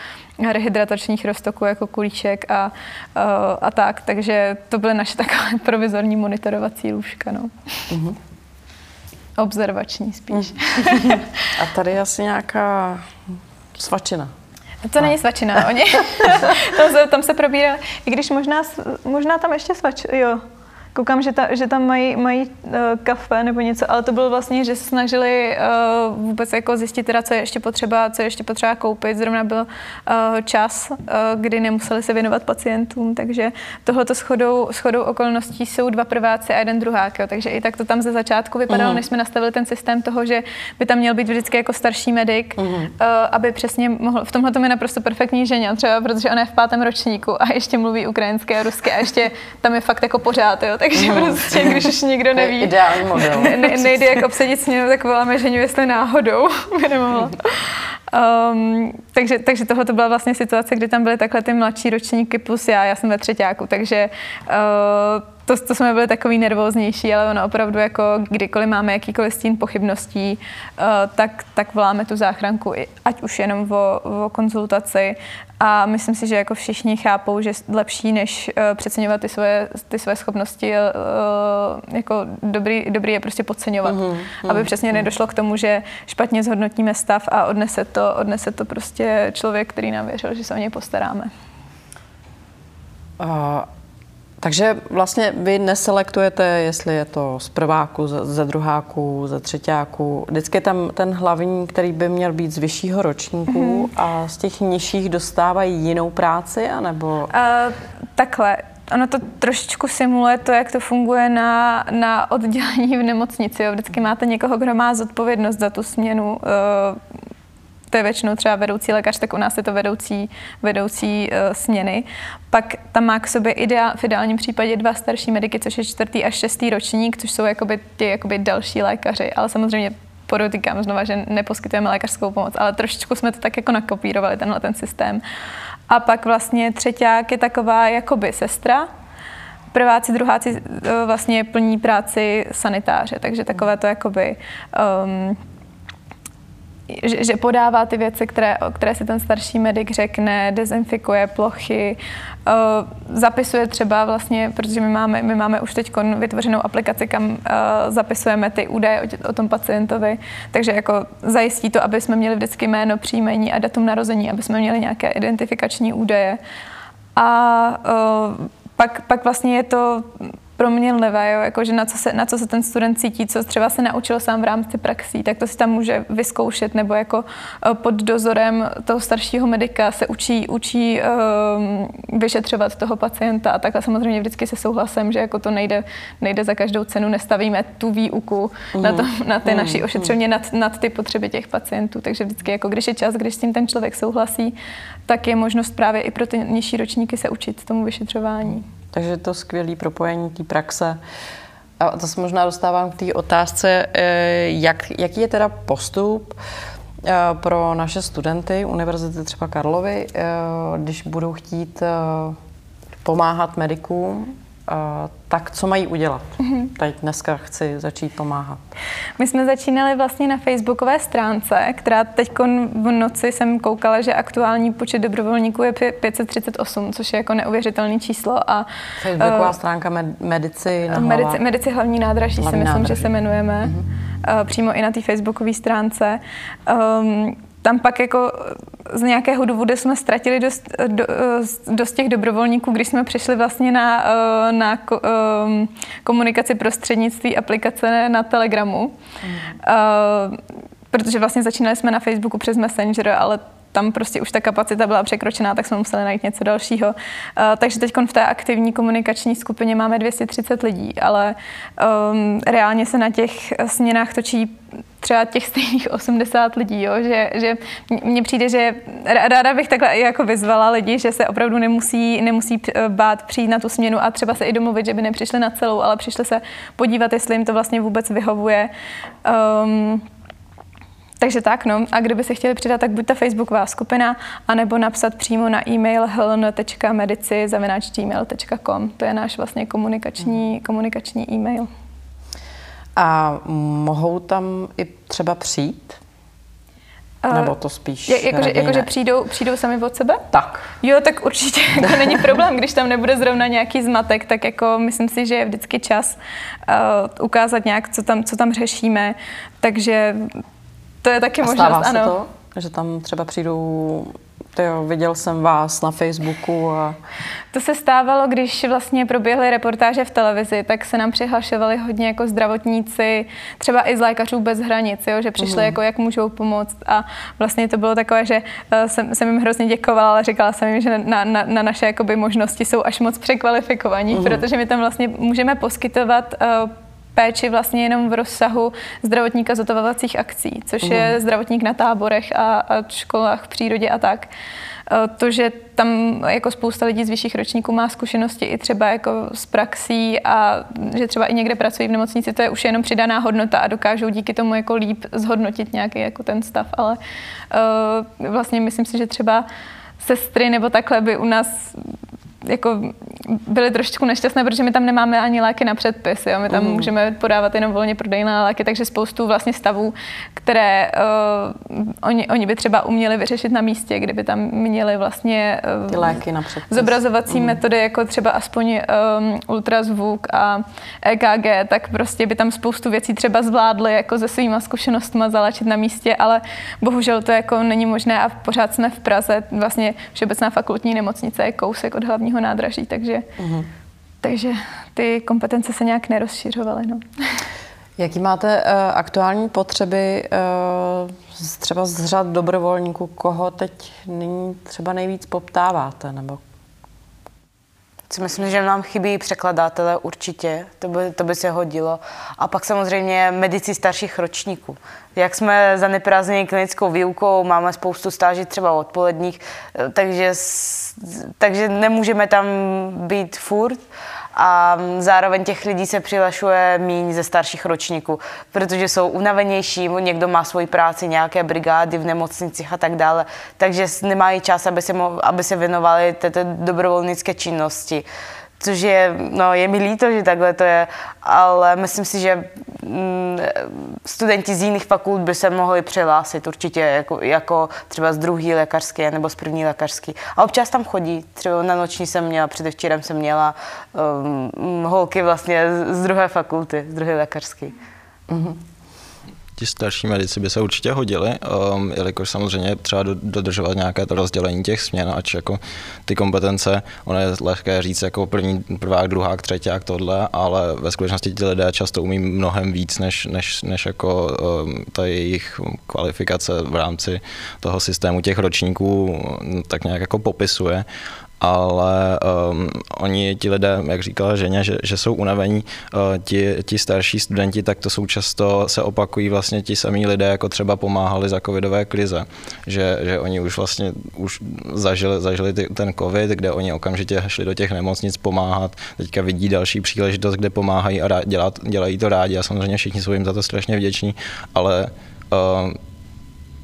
rehydratačních roztoků jako kulíček a, a, a tak. Takže to byly naše takové provizorní monitorovací lůžka. No. Uh-huh. Observační spíš. Uh-huh. a tady asi nějaká svačina. To není svačina, oni, tam, se, tam se probírá, i když možná, možná tam ještě svač, jo, koukám, že, ta, že tam mají, mají uh, kafe nebo něco, ale to bylo vlastně, že se snažili uh, vůbec jako zjistit teda, co je ještě potřeba, co je ještě potřeba koupit. Zrovna byl uh, čas, uh, kdy nemuseli se věnovat pacientům, takže tohoto shodou, shodou okolností jsou dva prváci a jeden druhák. Jo. Takže i tak to tam ze začátku vypadalo, uh-huh. než jsme nastavili ten systém toho, že by tam měl být vždycky jako starší medic, uh-huh. uh, aby přesně mohl, v tomhle to je naprosto perfektní ženě, třeba protože ona je v pátém ročníku a ještě mluví ukrajinsky a rusky a ještě tam je fakt jako pořád, jo takže mm. prostě, když už nikdo neví, ideální model. Ne, nejde jak obsadit směnu, tak voláme ženu, jestli náhodou by nemohla. Um, takže, takže tohle to byla vlastně situace, kdy tam byly takhle ty mladší ročníky plus já, já jsem ve třetíku, takže uh, to, to jsme byli takový nervóznější, ale ono opravdu jako kdykoliv máme jakýkoliv stín pochybností, uh, tak, tak voláme tu záchranku, ať už jenom o, o konzultaci a myslím si, že jako všichni chápou, že lepší, než uh, přeceňovat ty svoje, ty svoje schopnosti, uh, jako dobrý, dobrý je prostě podceňovat, mm-hmm, aby přesně mm-hmm. nedošlo k tomu, že špatně zhodnotíme stav a odnese to, odnese to prostě člověk, který nám věřil, že se o něj postaráme. Uh, takže vlastně vy neselektujete, jestli je to z prváku, ze druháku, ze třetíku. Vždycky je tam ten hlavní, který by měl být z vyššího ročníku mm-hmm. a z těch nižších dostávají jinou práci, anebo? Uh, takhle. Ono to trošičku simuluje to, jak to funguje na, na oddělení v nemocnici. Jo. Vždycky máte někoho, kdo má zodpovědnost za tu směnu. To je většinou třeba vedoucí lékař, tak u nás je to vedoucí, vedoucí uh, směny. Pak tam má k sobě ideál, v ideálním případě dva starší mediky, což je čtvrtý až šestý ročník, což jsou jakoby ti jakoby další lékaři, ale samozřejmě podotýkám znova, že neposkytujeme lékařskou pomoc, ale trošičku jsme to tak jako nakopírovali, tenhle ten systém. A pak vlastně třetíák je taková jakoby sestra, prváci, druháci eh, vlastně plní práci sanitáře, takže takové to jakoby um, že, podává ty věci, které, které si ten starší medic řekne, dezinfikuje plochy, uh, zapisuje třeba vlastně, protože my máme, my máme už teď vytvořenou aplikaci, kam uh, zapisujeme ty údaje o, o tom pacientovi, takže jako zajistí to, aby jsme měli vždycky jméno, příjmení a datum narození, aby jsme měli nějaké identifikační údaje. A uh, pak, pak vlastně je to proměnlivé, jo? Jako, že na co, se, na co se ten student cítí, co třeba se naučil sám v rámci praxí, tak to si tam může vyzkoušet, nebo jako eh, pod dozorem toho staršího medika se učí, učí um, vyšetřovat toho pacienta a takhle samozřejmě vždycky se souhlasem, že jako to nejde, nejde za každou cenu, nestavíme tu výuku mm. na, to, na ty mm. naší ošetřovně nad, nad ty potřeby těch pacientů, takže vždycky jako když je čas, když s tím ten člověk souhlasí, tak je možnost právě i pro ty nižší ročníky se učit tomu vyšetřování. Takže to skvělé propojení té praxe. A to se možná dostávám k té otázce, eh, jak, jaký je teda postup eh, pro naše studenty Univerzity třeba Karlovy, eh, když budou chtít pomáhat medikům tak co mají udělat? Mm-hmm. Teď dneska chci začít pomáhat. My jsme začínali vlastně na facebookové stránce, která teď v noci jsem koukala, že aktuální počet dobrovolníků je 538, což je jako neuvěřitelné číslo. A, Facebooková uh, stránka med- Medici na medici, medici hlavní nádraží hlavní si myslím, nádraží. že se jmenujeme. Mm-hmm. Uh, přímo i na té facebookové stránce. Um, tam pak jako z nějakého důvodu jsme ztratili dost, do, dost těch dobrovolníků, když jsme přišli vlastně na, eh, na ehm, komunikaci prostřednictví aplikace na Telegramu. Mm. Protože vlastně začínali jsme na Facebooku přes Messenger, ale tam prostě už ta kapacita byla překročená, tak jsme museli najít něco dalšího. Uh, takže teď v té aktivní komunikační skupině máme 230 lidí, ale um, reálně se na těch směnách točí třeba těch stejných 80 lidí, jo? Že, že mně přijde, že ráda bych takhle jako vyzvala lidi, že se opravdu nemusí, nemusí bát přijít na tu směnu a třeba se i domluvit, že by nepřišli na celou, ale přišli se podívat, jestli jim to vlastně vůbec vyhovuje. Um, takže tak, no. A kdyby se chtěli přidat, tak buď ta facebooková skupina, anebo napsat přímo na e-mail hln.medici.gmail.com. To je náš vlastně komunikační, hmm. komunikační e-mail. A mohou tam i třeba přijít? Nebo to spíš je, jakože, jakože přijdou, přijdou sami od sebe? Tak. Jo, tak určitě jako není problém, když tam nebude zrovna nějaký zmatek, tak jako myslím si, že je vždycky čas uh, ukázat nějak, co tam, co tam řešíme. Takže to je taky A možnost, stává ano. Se to, že tam třeba přijdou jo, viděl jsem vás na Facebooku. A... To se stávalo, když vlastně proběhly reportáže v televizi, tak se nám přihlašovali hodně jako zdravotníci, třeba i z lékařů bez hranic, jo, že přišli mm. jako jak můžou pomoct a vlastně to bylo takové, že uh, jsem, jsem jim hrozně děkovala, ale říkala jsem jim, že na, na, na naše jakoby, možnosti jsou až moc překvalifikovaní, mm. protože my tam vlastně můžeme poskytovat uh, péči vlastně jenom v rozsahu zdravotníka zotovovacích akcí, což je mhm. zdravotník na táborech a, a školách v přírodě a tak. E, to, že tam jako spousta lidí z vyšších ročníků má zkušenosti i třeba jako z praxí a že třeba i někde pracují v nemocnici, to je už jenom přidaná hodnota a dokážou díky tomu jako líp zhodnotit nějaký jako ten stav, ale uh, vlastně myslím si, že třeba sestry nebo takhle by u nás jako byly trošičku nešťastné, protože my tam nemáme ani léky na předpis. Jo? My tam mm. můžeme podávat jenom volně prodejné léky, takže spoustu vlastně stavů, které uh, oni, oni by třeba uměli vyřešit na místě, kdyby tam měli vlastně uh, Ty léky na předpis. zobrazovací mm. metody, jako třeba aspoň um, ultrazvuk a EKG, tak prostě by tam spoustu věcí třeba zvládli jako se svýma zkušenostmi zalečit na místě, ale bohužel to jako není možné a pořád jsme v Praze. Vlastně Všeobecná fakultní nemocnice je kousek od hlavního hlavního nádraží, takže, uh-huh. takže ty kompetence se nějak nerozšiřovaly. No. Jaký máte uh, aktuální potřeby uh, třeba z řad dobrovolníků, koho teď nyní třeba nejvíc poptáváte, nebo si myslím, že nám chybí překladátele určitě, to by, to by se hodilo. A pak samozřejmě medici starších ročníků. Jak jsme zaneprázdněni klinickou výukou, máme spoustu stáží třeba odpoledních, eh, takže, takže nemůžeme tam být furt a zároveň těch lidí se přihlašuje míň ze starších ročníků, protože jsou unavenější, někdo má svoji práci, nějaké brigády v nemocnicích a tak dále, takže nemají čas, aby se, aby se věnovali této dobrovolnické činnosti což je, no, je mi líto, že takhle to je, ale myslím si, že mm, studenti z jiných fakult by se mohli přihlásit určitě jako, jako třeba z druhý lékařské nebo z první lékařské. A občas tam chodí, třeba na noční jsem měla, předevčírem jsem měla um, holky vlastně z druhé fakulty, z druhé lékařské. Mm-hmm. Ti starší medici by se určitě hodili, um, jelikož samozřejmě třeba dodržovat nějaké to rozdělení těch směn, ač jako ty kompetence, ono je lehké říct jako první, prvák, druhák, třetíák, tohle, ale ve skutečnosti ti lidé často umí mnohem víc, než, než, než jako um, ta jejich kvalifikace v rámci toho systému těch ročníků tak nějak jako popisuje ale um, oni, ti lidé, jak říkala ženě, že, že jsou unavení, uh, ti, ti starší studenti, tak to jsou často, se opakují vlastně ti samí lidé, jako třeba pomáhali za covidové krize, že, že oni už vlastně už zažili, zažili ty, ten covid, kde oni okamžitě šli do těch nemocnic pomáhat, teďka vidí další příležitost, kde pomáhají a rá, dělat, dělají to rádi a samozřejmě všichni jsou jim za to strašně vděční, ale uh,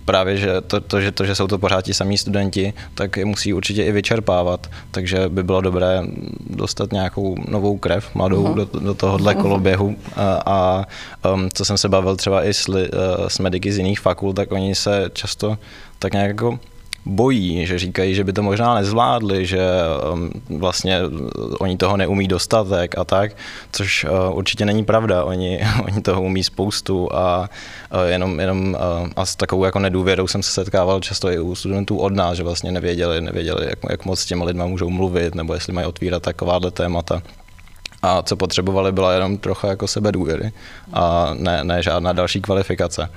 právě, že to, to, že to, že jsou to pořád ti samí studenti, tak je musí určitě i vyčerpávat, takže by bylo dobré dostat nějakou novou krev, mladou uh-huh. do, do tohohle uh-huh. koloběhu a, a um, co jsem se bavil třeba i s, uh, s mediky z jiných fakult, tak oni se často tak nějak jako bojí, že říkají, že by to možná nezvládli, že um, vlastně oni toho neumí dostatek a tak, což uh, určitě není pravda. Oni, oni toho umí spoustu a uh, jenom, jenom uh, a s takovou jako nedůvěrou jsem se setkával často i u studentů od nás, že vlastně nevěděli, nevěděli jak, jak moc s těma lidma můžou mluvit, nebo jestli mají otvírat takováhle témata. A co potřebovali, byla jenom trocha jako sebedůvěry a ne, ne žádná další kvalifikace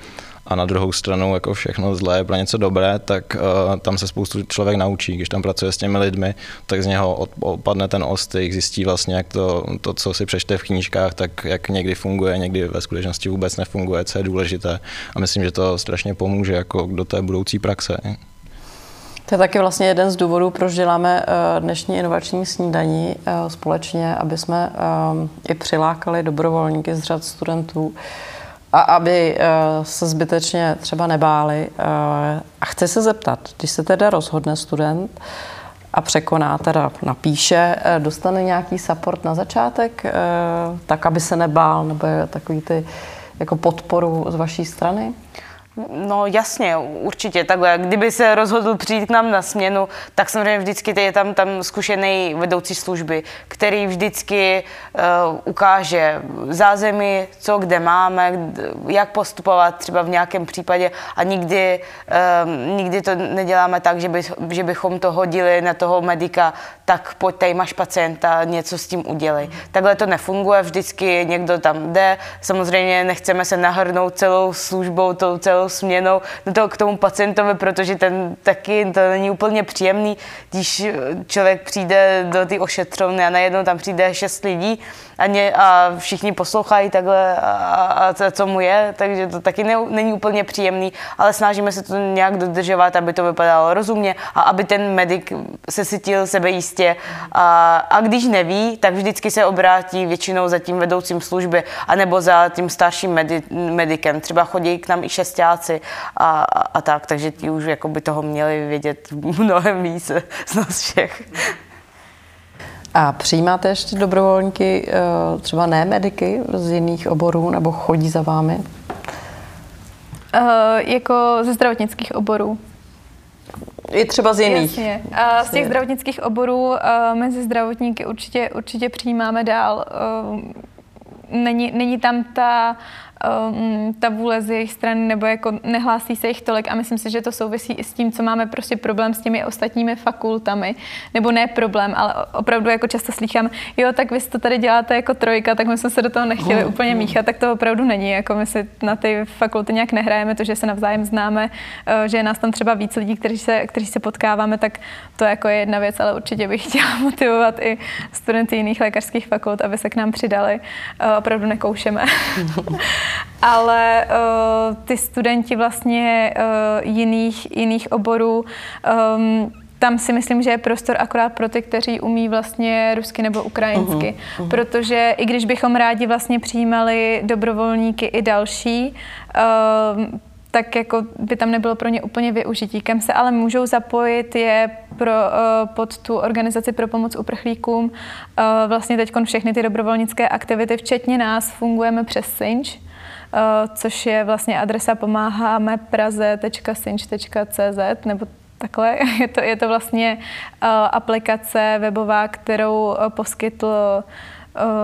a na druhou stranu jako všechno zlé je pro něco dobré, tak uh, tam se spoustu člověk naučí. Když tam pracuje s těmi lidmi, tak z něho opadne ten ostyk, zjistí vlastně, jak to, to, co si přečte v knížkách, tak jak někdy funguje, někdy ve skutečnosti vůbec nefunguje, co je důležité. A myslím, že to strašně pomůže jako do té budoucí praxe. To je taky vlastně jeden z důvodů, proč děláme eh, dnešní inovační snídaní eh, společně, aby jsme i přilákali dobrovolníky z řad studentů, a aby eh, se zbytečně třeba nebáli. Eh, a chci se zeptat, když se teda rozhodne student a překoná, teda napíše, eh, dostane nějaký support na začátek, tak aby se nebál, nebo takový ty jako podporu z vaší strany? No jasně, určitě takhle. Kdyby se rozhodl přijít k nám na směnu, tak samozřejmě vždycky je tam, tam zkušený vedoucí služby, který vždycky uh, ukáže zázemí, co kde máme, jak postupovat třeba v nějakém případě a nikdy, uh, nikdy to neděláme tak, že, by, že bychom to hodili na toho medika, tak pojď, tady máš pacienta, něco s tím udělej. Takhle to nefunguje, vždycky někdo tam jde, samozřejmě nechceme se nahrnout celou službou, tou celou směnou do toho, k tomu pacientovi, protože ten taky to není úplně příjemný, když člověk přijde do té ošetřovny a najednou tam přijde šest lidí a, ně, a všichni poslouchají takhle a, a co, co mu je, takže to taky ne, není úplně příjemný, ale snažíme se to nějak dodržovat, aby to vypadalo rozumně a aby ten medic se cítil sebejistě a, a když neví, tak vždycky se obrátí většinou za tím vedoucím služby anebo za tím starším medi, medikem. Třeba chodí k nám i šestáci a, a, a tak, takže ti už jako by toho měli vědět mnohem více z nás všech. A přijímáte ještě dobrovolníky, eh, třeba ne mediky z jiných oborů, nebo chodí za vámi? Uh, jako ze zdravotnických oborů. I třeba z jiných. Jasně. A z těch zdravotnických oborů uh, mezi zdravotníky určitě, určitě přijímáme dál. Uh, není, není tam ta um, ta vůle z jejich strany, nebo jako nehlásí se jich tolik a myslím si, že to souvisí i s tím, co máme prostě problém s těmi ostatními fakultami, nebo ne problém, ale opravdu jako často slychám, jo, tak vy to tady děláte jako trojka, tak my jsme se do toho nechtěli hmm. úplně míchat, tak to opravdu není, jako my si na ty fakulty nějak nehrajeme, to, že se navzájem známe, uh, že je nás tam třeba víc lidí, kteří se, kteří se potkáváme, tak to jako je jedna věc, ale určitě bych chtěla motivovat i studenty jiných lékařských fakult, aby se k nám přidali. Uh, opravdu nekoušeme. ale uh, ty studenti vlastně uh, jiných, jiných oborů um, tam si myslím, že je prostor akorát pro ty, kteří umí vlastně rusky nebo ukrajinsky. Uh-huh, uh-huh. Protože i když bychom rádi vlastně přijímali dobrovolníky i další, uh, tak jako by tam nebylo pro ně úplně využití. Kam se ale můžou zapojit je pro, uh, pod tu organizaci pro pomoc uprchlíkům. Uh, vlastně teď všechny ty dobrovolnické aktivity, včetně nás, fungujeme přes Sinch Eh, což je vlastně adresa pomáháme praze.sinch.cz nebo takhle. Je to, je to vlastně uh, aplikace webová, kterou uh, poskytl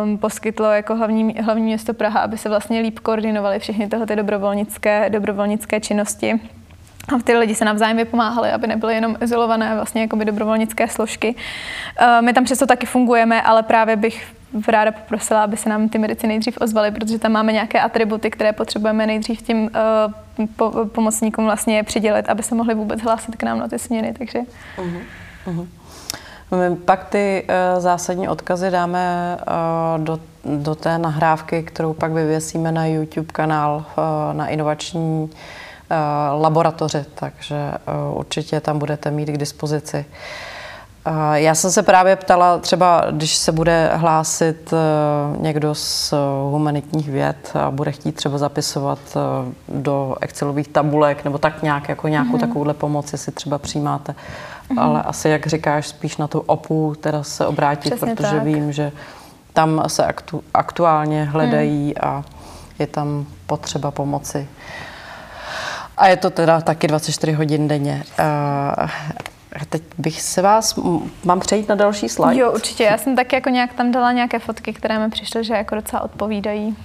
um, poskytlo jako hlavní, hlavní město Praha, aby se vlastně líp koordinovaly všechny tyhle ty dobrovolnické, dobrovolnické činnosti. A ty lidi se navzájem vypomáhali, aby nebyly jenom izolované vlastně jako by dobrovolnické složky. My tam přesto taky fungujeme, ale právě bych ráda poprosila, aby se nám ty medici nejdřív ozvaly, protože tam máme nějaké atributy, které potřebujeme nejdřív tím uh, po, pomocníkům vlastně přidělit, aby se mohli vůbec hlásit k nám na ty směny. Takže... Uh-huh. Uh-huh. My pak ty uh, zásadní odkazy dáme uh, do, do té nahrávky, kterou pak vyvěsíme na YouTube kanál uh, na inovační laboratoři, takže určitě tam budete mít k dispozici. Uh, já jsem se právě ptala, třeba když se bude hlásit uh, někdo z humanitních věd a bude chtít třeba zapisovat do Excelových tabulek nebo tak nějak, jako nějakou mm-hmm. takovouhle pomoc, jestli třeba přijímáte mm-hmm. ale asi, jak říkáš, spíš na tu OPU teda se obrátit, Přesně protože tak. vím, že tam se aktu, aktuálně hledají mm. a je tam potřeba pomoci. A je to teda taky 24 hodin denně. Uh, teď bych se vás, mám přejít na další slide? Jo, určitě. Já jsem taky jako nějak tam dala nějaké fotky, které mi přišly, že jako docela odpovídají.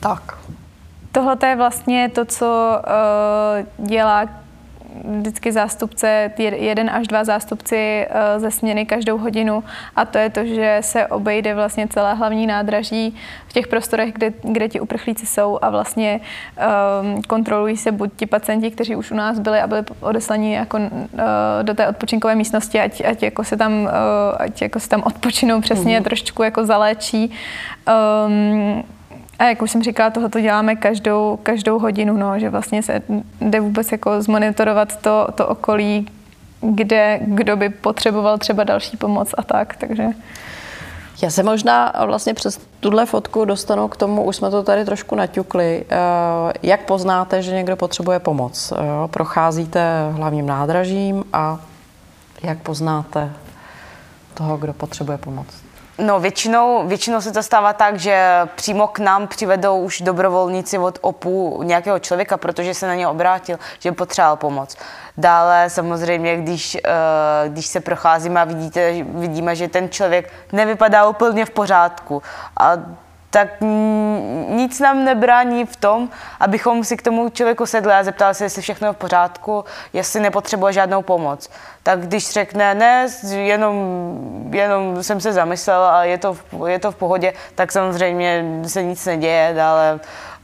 Tak. Tohle je vlastně to, co uh, dělá vždycky zástupce, jeden až dva zástupci eh, ze směny každou hodinu a to je to, že se obejde vlastně celé hlavní nádraží v těch prostorech, kde, kde ti uprchlíci jsou a vlastně um, kontrolují se buď ti pacienti, kteří už u nás byli a byli odeslaní jako, uh, do té odpočinkové místnosti, ať, ať, jako se tam, uh, ať jako se tam odpočinou přesně, mm. trošičku jako zaléčí. Um, a jak už jsem říkala, tohle to děláme každou, každou hodinu, no, že vlastně se jde vůbec jako zmonitorovat to, to okolí, kde kdo by potřeboval třeba další pomoc a tak, takže... Já se možná vlastně přes tuhle fotku dostanu k tomu, už jsme to tady trošku naťukli. Eh, jak poznáte, že někdo potřebuje pomoc? Eh, procházíte hlavním nádražím a jak poznáte toho, kdo potřebuje pomoc? No, většinou, většinou se to stává tak, že přímo k nám přivedou už dobrovolníci od OPU nějakého člověka, protože se na ně obrátil, že potřeboval pomoc. Dále samozřejmě, když, eh, když se procházíme a vidíte, vidíme, že ten člověk nevypadá úplně v pořádku a tak nic nám nebrání v tom, abychom si k tomu člověku sedli a zeptali se, jestli všechno je v pořádku, jestli nepotřebuje žádnou pomoc. Tak když řekne, ne, jenom, jenom jsem se zamyslel a je to, je to v pohodě, tak samozřejmě se nic neděje dále.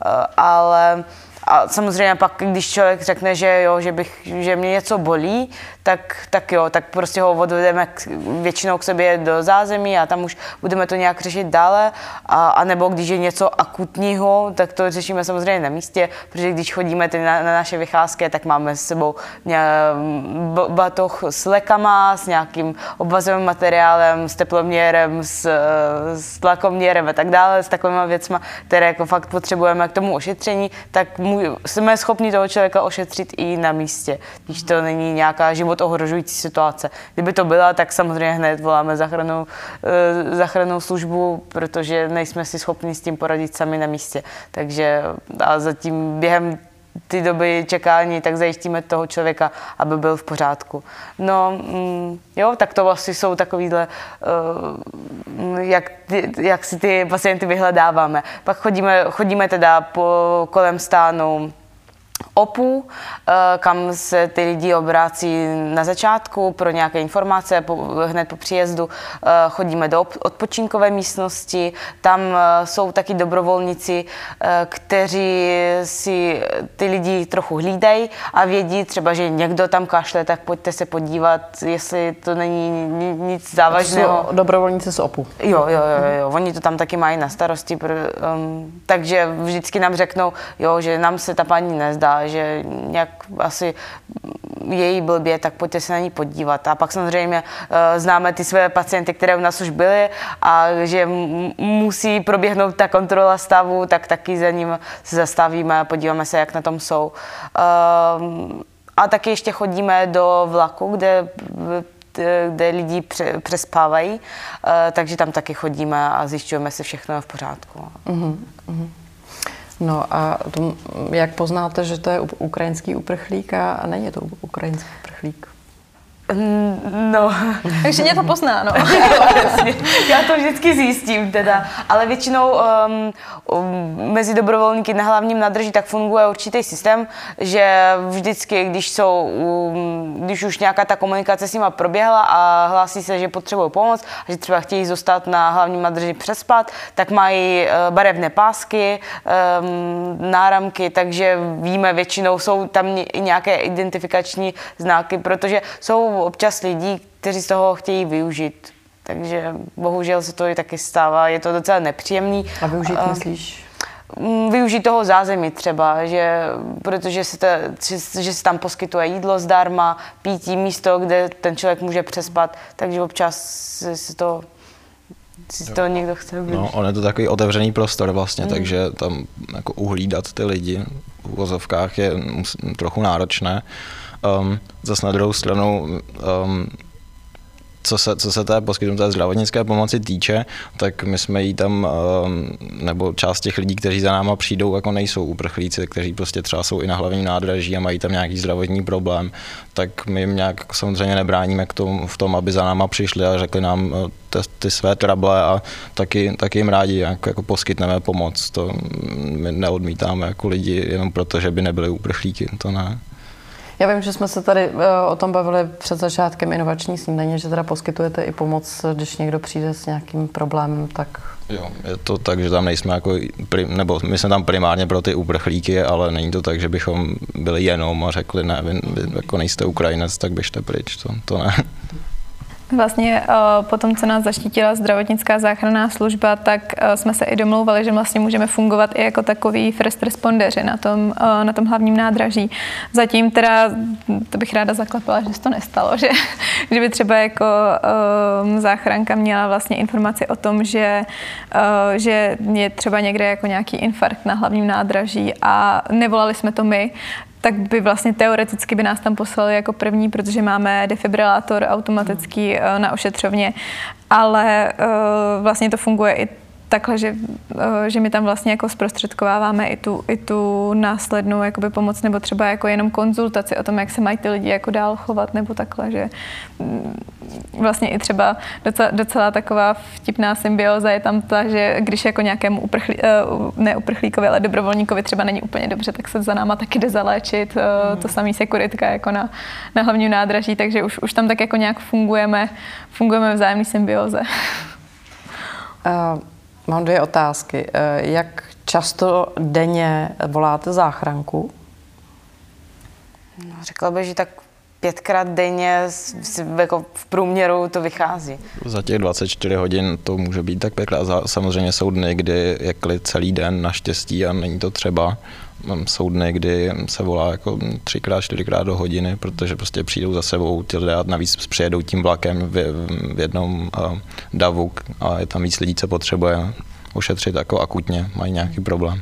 Eh, ale a samozřejmě pak, když člověk řekne, že jo, že, bych, že mě něco bolí, tak, tak jo, tak prostě ho odvedeme k, většinou k sobě do zázemí a tam už budeme to nějak řešit dále. A, a nebo když je něco akutního, tak to řešíme samozřejmě na místě, protože když chodíme na, na naše vycházky, tak máme s sebou ně, batoh s lekama, s nějakým obvazovým materiálem, s teploměrem, s, s tlakoměrem a tak dále, s takovými věcmi, které jako fakt potřebujeme k tomu ošetření, tak mu, jsme schopni toho člověka ošetřit i na místě, když to není nějaká život ohrožující situace. Kdyby to byla, tak samozřejmě hned voláme záchranou, eh, záchranou službu, protože nejsme si schopni s tím poradit sami na místě. Takže a zatím během ty doby čekání, tak zajistíme toho člověka, aby byl v pořádku. No, mm, jo, tak to vlastně jsou takovýhle, uh, jak, jak si ty pacienty vyhledáváme. Pak chodíme, chodíme teda po kolem stánu OPU, eh, kam se ty lidi obrácí na začátku pro nějaké informace, po, hned po příjezdu eh, chodíme do odpočinkové místnosti, tam eh, jsou taky dobrovolníci, kteří si ty lidi trochu hlídají a vědí třeba, že někdo tam kašle, tak pojďte se podívat, jestli to není nic závažného. Dobrovolníci z OPU. Jo, jo, jo, jo, oni to tam taky mají na starosti, um, takže vždycky nám řeknou, jo, že nám se ta paní nezdá, že nějak asi její blbě, tak pojďte se na ní podívat. A pak samozřejmě uh, známe ty své pacienty, které u nás už byly a že musí proběhnout ta kontrola stavu, tak taky za ním se zastavíme podíváme se, jak na tom jsou. Uh, a taky ještě chodíme do vlaku, kde kde lidi přespávají, eh, takže tam taky chodíme a zjišťujeme, jestli všechno je v pořádku. Uh-huh. No a jak poznáte, že to je ukrajinský uprchlík a není to ukrajinský uprchlík? No. Takže mě to pozná, no. Já to vždycky zjistím teda. Ale většinou um, um, mezi dobrovolníky na hlavním nádrži tak funguje určitý systém, že vždycky, když jsou, um, když už nějaká ta komunikace s nima proběhla a hlásí se, že potřebují pomoc a že třeba chtějí zůstat na hlavním nádrži přespat, tak mají uh, barevné pásky, um, náramky, takže víme, většinou jsou tam i nějaké identifikační znaky, protože jsou občas lidí, kteří z toho chtějí využít. Takže bohužel se to i taky stává, je to docela nepříjemný. A využít a, myslíš? Mm, využít toho zázemí třeba, že, protože se, to, že se tam poskytuje jídlo zdarma, pítí místo, kde ten člověk může přespat, takže občas se to si to někdo chce využít. No, on je to takový otevřený prostor vlastně, mm. takže tam jako uhlídat ty lidi v uvozovkách je trochu náročné. Um, zase na druhou stranu, um, co se, co se té poskytnuté zdravotnické pomoci týče, tak my jsme jí tam, um, nebo část těch lidí, kteří za náma přijdou, jako nejsou uprchlíci, kteří prostě třeba jsou i na hlavním nádraží a mají tam nějaký zdravotní problém, tak my jim nějak samozřejmě nebráníme k tomu, v tom, aby za náma přišli a řekli nám uh, ty, ty své trable a taky, taky jim rádi jako, jako poskytneme pomoc. To my neodmítáme jako lidi jenom proto, že by nebyli uprchlíky, to ne. Já vím, že jsme se tady eh, o tom bavili před začátkem inovační snídaně, že teda poskytujete i pomoc, když někdo přijde s nějakým problémem, tak... Jo, je to tak, že tam nejsme jako, nebo my jsme tam primárně pro ty uprchlíky, ale není to tak, že bychom byli jenom a řekli, ne, vy, vy jako nejste Ukrajinec, tak běžte pryč, to, to ne. Vlastně eh, po tom, co nás zaštítila zdravotnická záchranná služba, tak eh, jsme se i domlouvali, že vlastně můžeme fungovat i jako takový first respondeři na tom, eh, na tom hlavním nádraží. Zatím teda, to bych ráda zaklepala, že se to nestalo, že kdyby třeba jako záchranka měla vlastně informaci o tom, že, že je třeba někde jako nějaký infarkt na hlavním nádraží a nevolali jsme to my, tak by vlastně teoreticky by nás tam poslali jako první, protože máme defibrilátor automatický hmm. na ošetřovně, ale eh, vlastně to funguje i takhle, že, eh, že my tam vlastně jako zprostředkováváme i tu, i tu následnou jakoby pomoc nebo třeba jako jenom konzultaci o tom, jak se mají ty lidi jako dál chovat nebo takhle, že mm, vlastně i třeba docela, docela taková vtipná symbioza je tam ta, že když jako nějakému uprchlí, eh, ne uprchlíkovi, ale dobrovolníkovi třeba není úplně dobře, tak se za náma taky jde zaléčit. Mm. To samý sekuritka jako na, na hlavním nádraží, takže už, už tam tak jako nějak fungujeme, fungujeme v vzájemné symbioze. Uh. Mám dvě otázky. Eh, jak často denně voláte záchranku? No, řekla bych, že tak pětkrát denně jako v průměru to vychází. Za těch 24 hodin to může být tak pětkrát. Samozřejmě jsou dny, kdy je klid celý den naštěstí a není to třeba. Jsou dny, kdy se volá jako třikrát, čtyřikrát do hodiny, protože prostě přijdou za sebou ty lidé a navíc přijedou tím vlakem v, v jednom uh, davu a je tam víc lidí, co potřebuje ošetřit jako akutně, mají nějaký problém.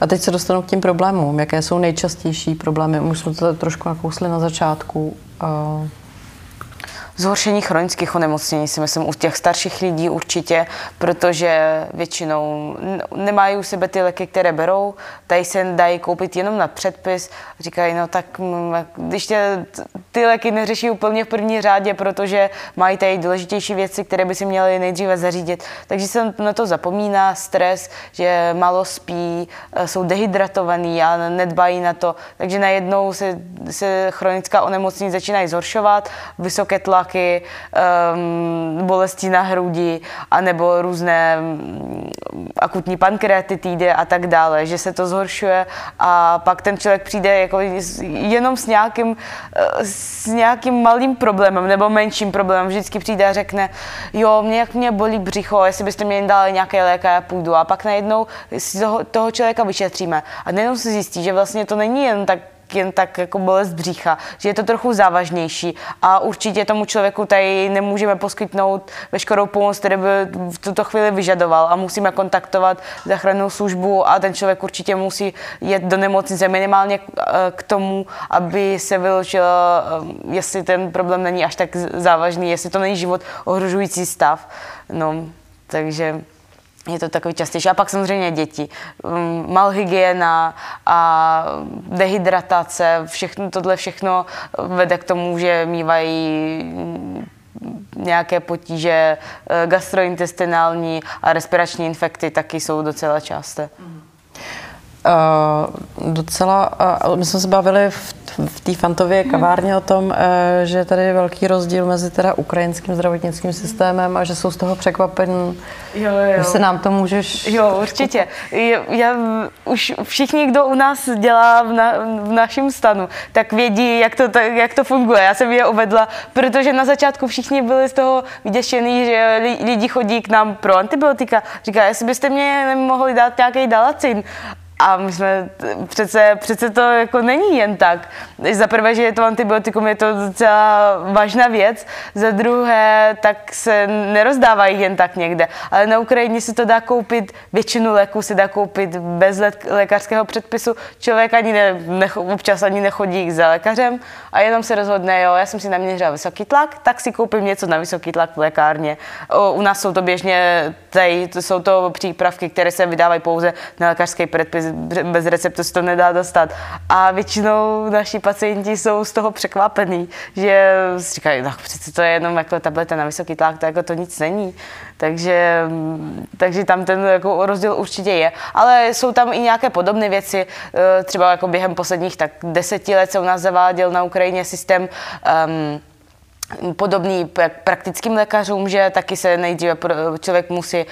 A teď se dostanu k těm problémům. Jaké jsou nejčastější problémy? Už jsme to trošku nakousli na začátku. Uh zhoršení chronických onemocnění si myslím u těch starších lidí určitě, protože většinou nemají u sebe ty léky, které berou, tady se dají koupit jenom na předpis. Říkají, no tak mm, když tě, ty léky neřeší úplně v první řádě, protože mají tady důležitější věci, které by si měly nejdříve zařídit. Takže se na to zapomíná, stres, že málo spí, e, jsou dehydratovaní a nedbají na to. Takže najednou se, se chronická onemocnění začínají zhoršovat, vysoké tlak tlaky, um, bolesti na hrudi, anebo různé um, akutní pankreatitidy a tak dále, že se to zhoršuje a pak ten člověk přijde jako jenom s nějakým, eh, s nějakým malým problémem nebo menším problémem. Vždycky přijde a řekne, jo, mě jak mě bolí břicho, jestli byste mě dali nějaké léky, já půjdu. A pak najednou toho, toho člověka vyšetříme. A najednou se zjistí, že vlastně to není jen tak jen tak jako bolest břicha, že je to trochu závažnější a určitě tomu člověku tady nemůžeme poskytnout veškerou pomoc, kterou by v tuto chvíli vyžadoval a musíme kontaktovat záchrannou službu a ten člověk určitě musí jet do nemocnice minimálně eh, k tomu, aby se vyložil, eh, jestli ten problém není až tak závažný, jestli to není život ohrožující stav. No, takže je to takový častější. A pak samozřejmě děti. Um, malhygiena a dehydratace, všechno, tohle všechno vede k tomu, že mývají nějaké potíže eh, gastrointestinální a respirační infekty taky jsou docela časté. Uh, docela, uh, my jsme se bavili v, v té Fantově kavárně o tom, uh, že tady je velký rozdíl mezi teda ukrajinským zdravotnickým systémem a že jsou z toho překvapení. Jo, jo. Že se nám to můžeš... Jo, určitě. Já, já, už všichni, kdo u nás dělá v, na, v našem stanu, tak vědí, jak to, jak to funguje. Já jsem je uvedla, protože na začátku všichni byli z toho vyděšení, že lidi chodí k nám pro antibiotika. Říká, jestli byste mě mohli dát nějaký dalacin. A my jsme, přece, přece to jako není jen tak. Za prvé, že je to antibiotikum, je to docela vážná věc. Za druhé, tak se nerozdávají jen tak někde. Ale na Ukrajině se to dá koupit, většinu léků se dá koupit bez lékařského předpisu. Člověk ani ne, ne, občas ani nechodí za lékařem a jenom se rozhodne, jo, já jsem si naměřila vysoký tlak, tak si koupím něco na vysoký tlak v lékárně. O, u nás jsou to běžně, tady, to jsou to přípravky, které se vydávají pouze na lékařský předpis bez receptu se to nedá dostat. A většinou naši pacienti jsou z toho překvapení, že říkají, no přece to je jenom jako tableta na vysoký tlak, to jako to nic není. Takže, takže tam ten jako rozdíl určitě je. Ale jsou tam i nějaké podobné věci. Eh, třeba jako během posledních tak deseti let se u nás zaváděl na Ukrajině systém um, podobný praktickým lékařům, že taky se nejdříve člověk musí eh,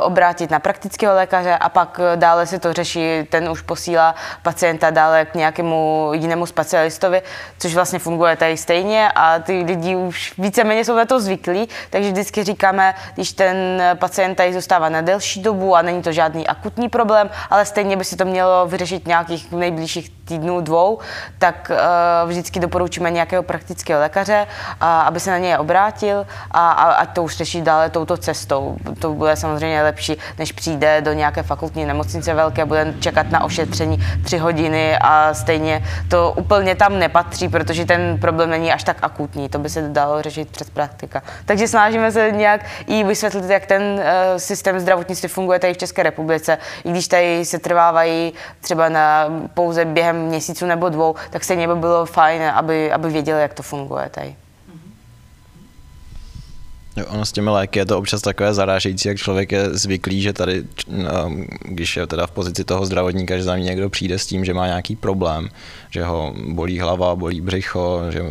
obrátit na praktického lékaře a pak eh, dále se to řeší, ten už posílá pacienta dále k nějakému jinému specialistovi, což vlastně funguje tady stejně a ty lidi už víceméně jsou na to zvyklí, takže vždycky říkáme, když ten pacient tady zůstává na delší dobu a není to žádný akutní problém, ale stejně by si to mělo vyřešit nějakých nejbližších týdnů, dvou, tak uh, vždycky doporučíme nějakého praktického lékaře, aby se na něj obrátil a, a ať to už řeší dále touto cestou. To bude samozřejmě lepší, než přijde do nějaké fakultní nemocnice velké, bude čekat na ošetření tři hodiny a stejně to úplně tam nepatří, protože ten problém není až tak akutní. To by se dalo řešit přes praktika. Takže snažíme se nějak i vysvětlit, jak ten uh, systém zdravotnictví funguje tady v České republice, i když tady se trvávají třeba na pouze během měsíců nebo dvou, tak stejně by bylo fajn, aby, aby věděli, jak to funguje tady. Jo, ono s těmi léky je to občas takové zarážející, jak člověk je zvyklý, že tady, no, když je teda v pozici toho zdravotníka, že za mě někdo přijde s tím, že má nějaký problém, že ho bolí hlava, bolí břicho, že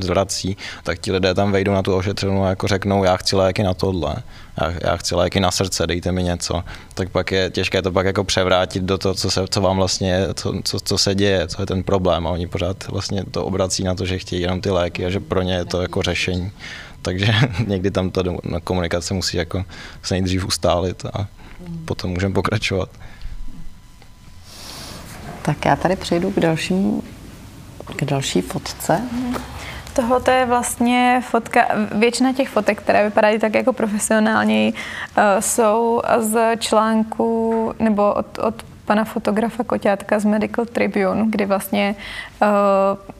zvrací, tak ti lidé tam vejdou na tu ošetřenou a jako řeknou, já chci léky na tohle, já, já chci léky na srdce, dejte mi něco. Tak pak je těžké to pak jako převrátit do toho, co, se, co vám vlastně, co, co, co se děje, co je ten problém a oni pořád vlastně to obrací na to, že chtějí jenom ty léky a že pro ně je to jako řešení takže někdy tam ta komunikace musí jako se nejdřív ustálit a potom můžeme pokračovat. Tak já tady přejdu k dalšímu, k další fotce. Tohle je vlastně fotka, většina těch fotek, které vypadají tak jako profesionální, uh, jsou z článku nebo od, od pana fotografa Koťátka z Medical Tribune, kdy vlastně uh,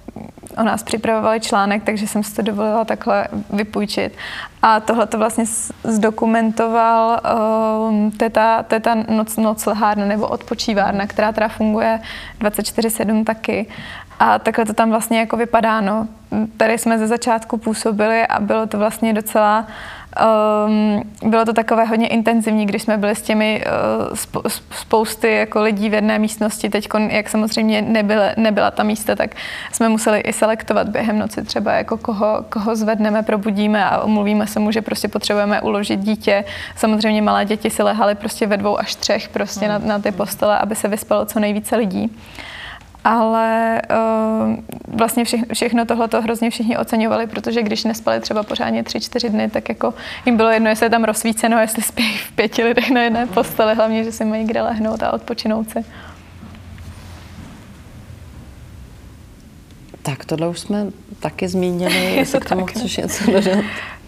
o nás připravovali článek, takže jsem si to dovolila takhle vypůjčit. A tohle to vlastně zdokumentoval um, teta, teta noc, noclehárna nebo odpočívárna, která teda funguje 24-7 taky. A takhle to tam vlastně jako vypadá. No. Tady jsme ze začátku působili a bylo to vlastně docela Um, bylo to takové hodně intenzivní, když jsme byli s těmi uh, spousty jako lidí v jedné místnosti. Teď, jak samozřejmě nebyla, nebyla ta místa, tak jsme museli i selektovat během noci třeba, jako koho, koho zvedneme, probudíme a omluvíme se mu, že prostě potřebujeme uložit dítě. Samozřejmě malé děti si lehaly prostě ve dvou až třech prostě na, na ty postele, aby se vyspalo co nejvíce lidí ale uh, vlastně vše, všechno tohle to hrozně všichni oceňovali, protože když nespali třeba pořádně tři, čtyři dny, tak jako jim bylo jedno, jestli je tam rozsvíceno, jestli spí v pěti lidech na jedné posteli, hlavně, že si mají kde lehnout a odpočinout si. Tak tohle už jsme taky zmínili, jestli k tomu chceš něco dodat.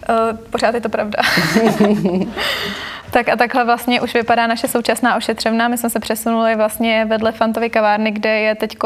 Uh, pořád je to pravda. Tak a takhle vlastně už vypadá naše současná ošetřovna. My jsme se přesunuli vlastně vedle Fantovy kavárny, kde je teď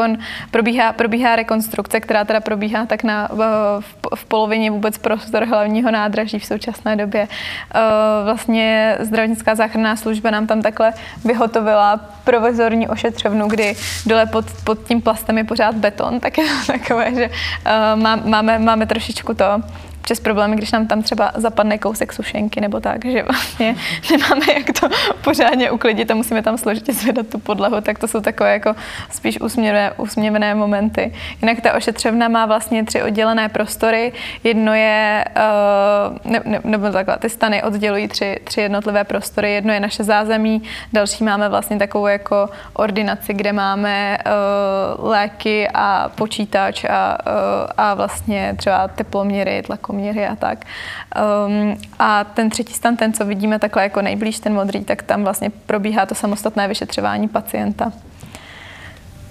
probíhá, probíhá rekonstrukce, která teda probíhá tak na, v, v polovině vůbec prostor hlavního nádraží v současné době. Eh, vlastně zdravotnická záchranná služba nám tam takhle vyhotovila provizorní ošetřovnu, kdy dole pod, pod tím plastem je pořád beton, tak je to takové, že uh, máme, máme trošičku to přes problémy, když nám tam třeba zapadne kousek sušenky nebo tak, že vlastně nemáme jak to pořádně uklidit a musíme tam složitě zvedat tu podlahu, tak to jsou takové jako spíš usměvné, usměvné momenty. Jinak ta ošetřovna má vlastně tři oddělené prostory. Jedno je, uh, ne, ne, nebo takhle, ty stany oddělují tři, tři jednotlivé prostory. Jedno je naše zázemí, další máme vlastně takovou jako ordinaci, kde máme uh, léky a počítač a, uh, a vlastně třeba teploměry, tlakoměry poměry a tak. Um, a ten třetí stan, ten, co vidíme takhle jako nejblíž, ten modrý, tak tam vlastně probíhá to samostatné vyšetřování pacienta.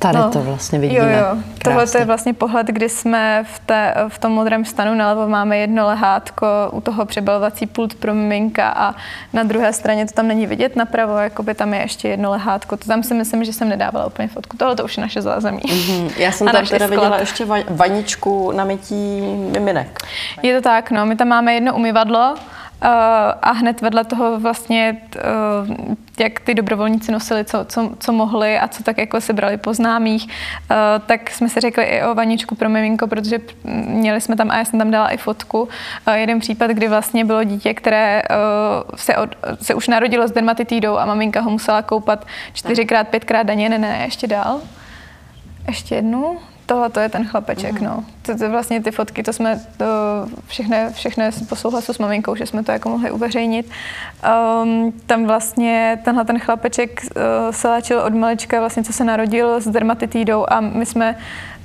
Tady no, to vlastně vidíme. Jo, jo. Tohle je vlastně pohled, kdy jsme v, té, v tom modrém stanu nalevo máme jedno lehátko, u toho přebalovací pult pro miminka a na druhé straně to tam není vidět napravo, jako by tam je ještě jedno lehátko. To tam si myslím, že jsem nedávala úplně fotku. Tohle to už je naše zázemí. Mm-hmm. Já jsem tam teda viděla ještě vaničku na mytí miminek. Je to tak, no. My tam máme jedno umyvadlo, a hned vedle toho vlastně, eh, jak ty dobrovolníci nosili, co, co, co mohli a co tak jako si brali po známých, eh, tak jsme si řekli i o vaničku pro miminko, protože měli jsme tam, a já jsem tam dala i fotku, jeden případ, kdy vlastně bylo dítě, které se, od, se už narodilo s dermatitidou a maminka ho musela koupat čtyřikrát, pětkrát denně, ne, ne, ještě dál. Ještě jednu, tohle to je ten chlapeček, mm. no. To, to, vlastně ty fotky, to jsme to všechny, všechny po souhlasu s maminkou, že jsme to jako mohli uveřejnit. Um, tam vlastně tenhle ten chlapeček uh, se léčil od malička, vlastně co se narodil s dermatitidou a my jsme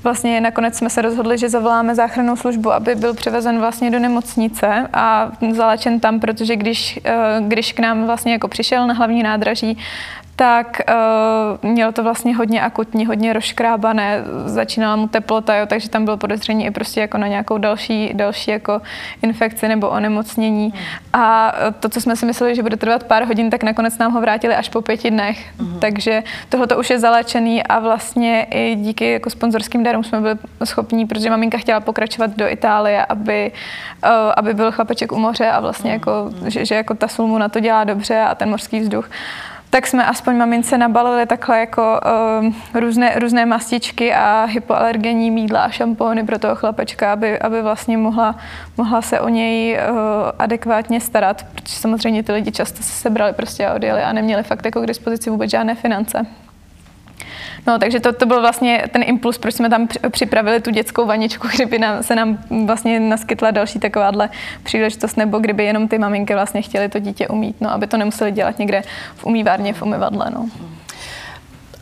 vlastně nakonec jsme se rozhodli, že zavoláme záchrannou službu, aby byl převezen vlastně do nemocnice a zalečen tam, protože když, uh, když k nám vlastně jako přišel na hlavní nádraží, tak uh, měl to vlastně hodně akutní, hodně rozškrábané, začínala mu teplota, jo, takže tam bylo podezření i prostě jako na nějakou další, další jako infekci nebo onemocnění. A to, co jsme si mysleli, že bude trvat pár hodin, tak nakonec nám ho vrátili až po pěti dnech. Uh-huh. Takže tohle už je zalečený a vlastně i díky jako sponzorským darům jsme byli schopní, protože maminka chtěla pokračovat do Itálie, aby, uh, aby byl chlapeček u moře a vlastně uh-huh. jako, že, že jako ta sulmu na to dělá dobře a ten mořský vzduch tak jsme aspoň mamince nabalili takhle jako uh, různé, různé mastičky a hypoalergenní mídla a šampóny pro toho chlapečka, aby, aby vlastně mohla, mohla se o něj uh, adekvátně starat, protože samozřejmě ty lidi často se sebrali prostě a odjeli a neměli fakt jako k dispozici vůbec žádné finance. No, takže to, to byl vlastně ten impuls, proč jsme tam připravili tu dětskou vaničku, kdyby nám, se nám vlastně naskytla další takováhle příležitost, nebo kdyby jenom ty maminky vlastně chtěly to dítě umít, no, aby to nemuseli dělat někde v umývárně, v umyvadle. No.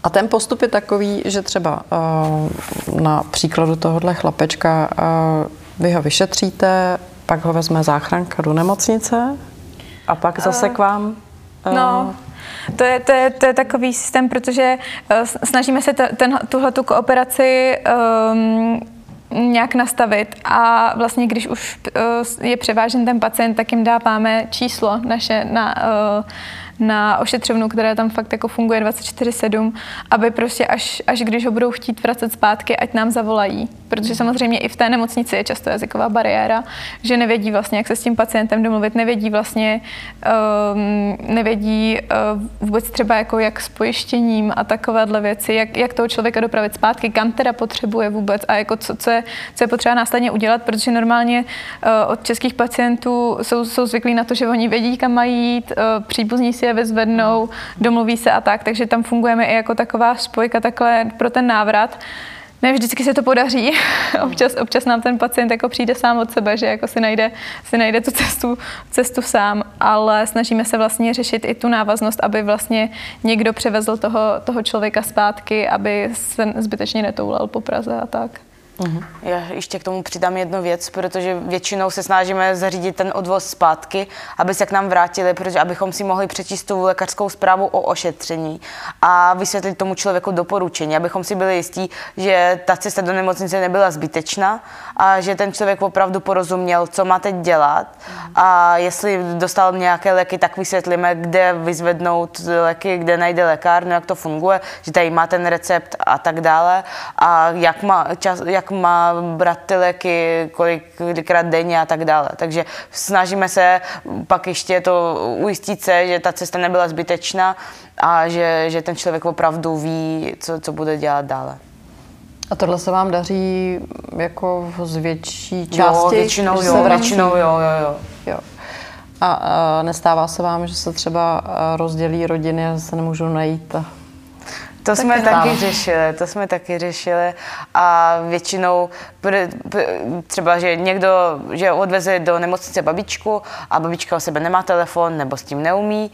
A ten postup je takový, že třeba uh, na příkladu tohohle chlapečka uh, vy ho vyšetříte, pak ho vezme záchranka do nemocnice a pak zase k vám uh, no, to je, to je, to je takový systém, protože uh, snažíme se ten, tuhle tu kooperaci um, nějak nastavit a vlastně když už uh, je převážen ten pacient, tak jim dáváme číslo naše na uh, na ošetřovnu, která tam fakt jako funguje 24-7, aby prostě až, až když ho budou chtít vracet zpátky, ať nám zavolají. Protože samozřejmě i v té nemocnici je často jazyková bariéra, že nevědí vlastně, jak se s tím pacientem domluvit, nevědí vlastně, um, nevědí uh, vůbec třeba jako jak s pojištěním a takovéhle věci, jak, jak toho člověka dopravit zpátky, kam teda potřebuje vůbec a jako co, co, je, co je potřeba následně udělat, protože normálně uh, od českých pacientů jsou, jsou zvyklí na to, že oni vědí, kam mají jít, uh, příbuzní si je vyzvednou, domluví se a tak, takže tam fungujeme i jako taková spojka takhle pro ten návrat. Ne vždycky se to podaří. občas, občas nám ten pacient jako přijde sám od sebe, že jako si najde, si najde tu cestu, cestu sám, ale snažíme se vlastně řešit i tu návaznost, aby vlastně někdo převezl toho, toho člověka zpátky, aby se zbytečně netoulal po Praze a tak. Uh-huh. Já ještě k tomu přidám jednu věc, protože většinou se snažíme zařídit ten odvoz zpátky, aby se k nám vrátili, protože abychom si mohli přečíst tu lékařskou zprávu o ošetření a vysvětlit tomu člověku doporučení, abychom si byli jistí, že ta cesta do nemocnice nebyla zbytečná a že ten člověk opravdu porozuměl, co má teď dělat. A jestli dostal nějaké léky, tak vysvětlíme, kde vyzvednout léky, kde najde lékárnu, jak to funguje, že tady má ten recept a tak dále. A jak má, čas, jak má brát ty léky, kolikrát denně a tak dále. Takže snažíme se pak ještě to ujistit se, že ta cesta nebyla zbytečná a že, že ten člověk opravdu ví, co, co bude dělat dále. A tohle se vám daří jako z větší části? Jo, většinou jo, většinou jo, jo, jo. jo. A, a nestává se vám, že se třeba rozdělí rodiny a se nemůžou najít a to tak jsme taky řešili, to jsme taky řešili. A většinou třeba, že někdo že odveze do nemocnice babičku a babička o sebe nemá telefon nebo s tím neumí,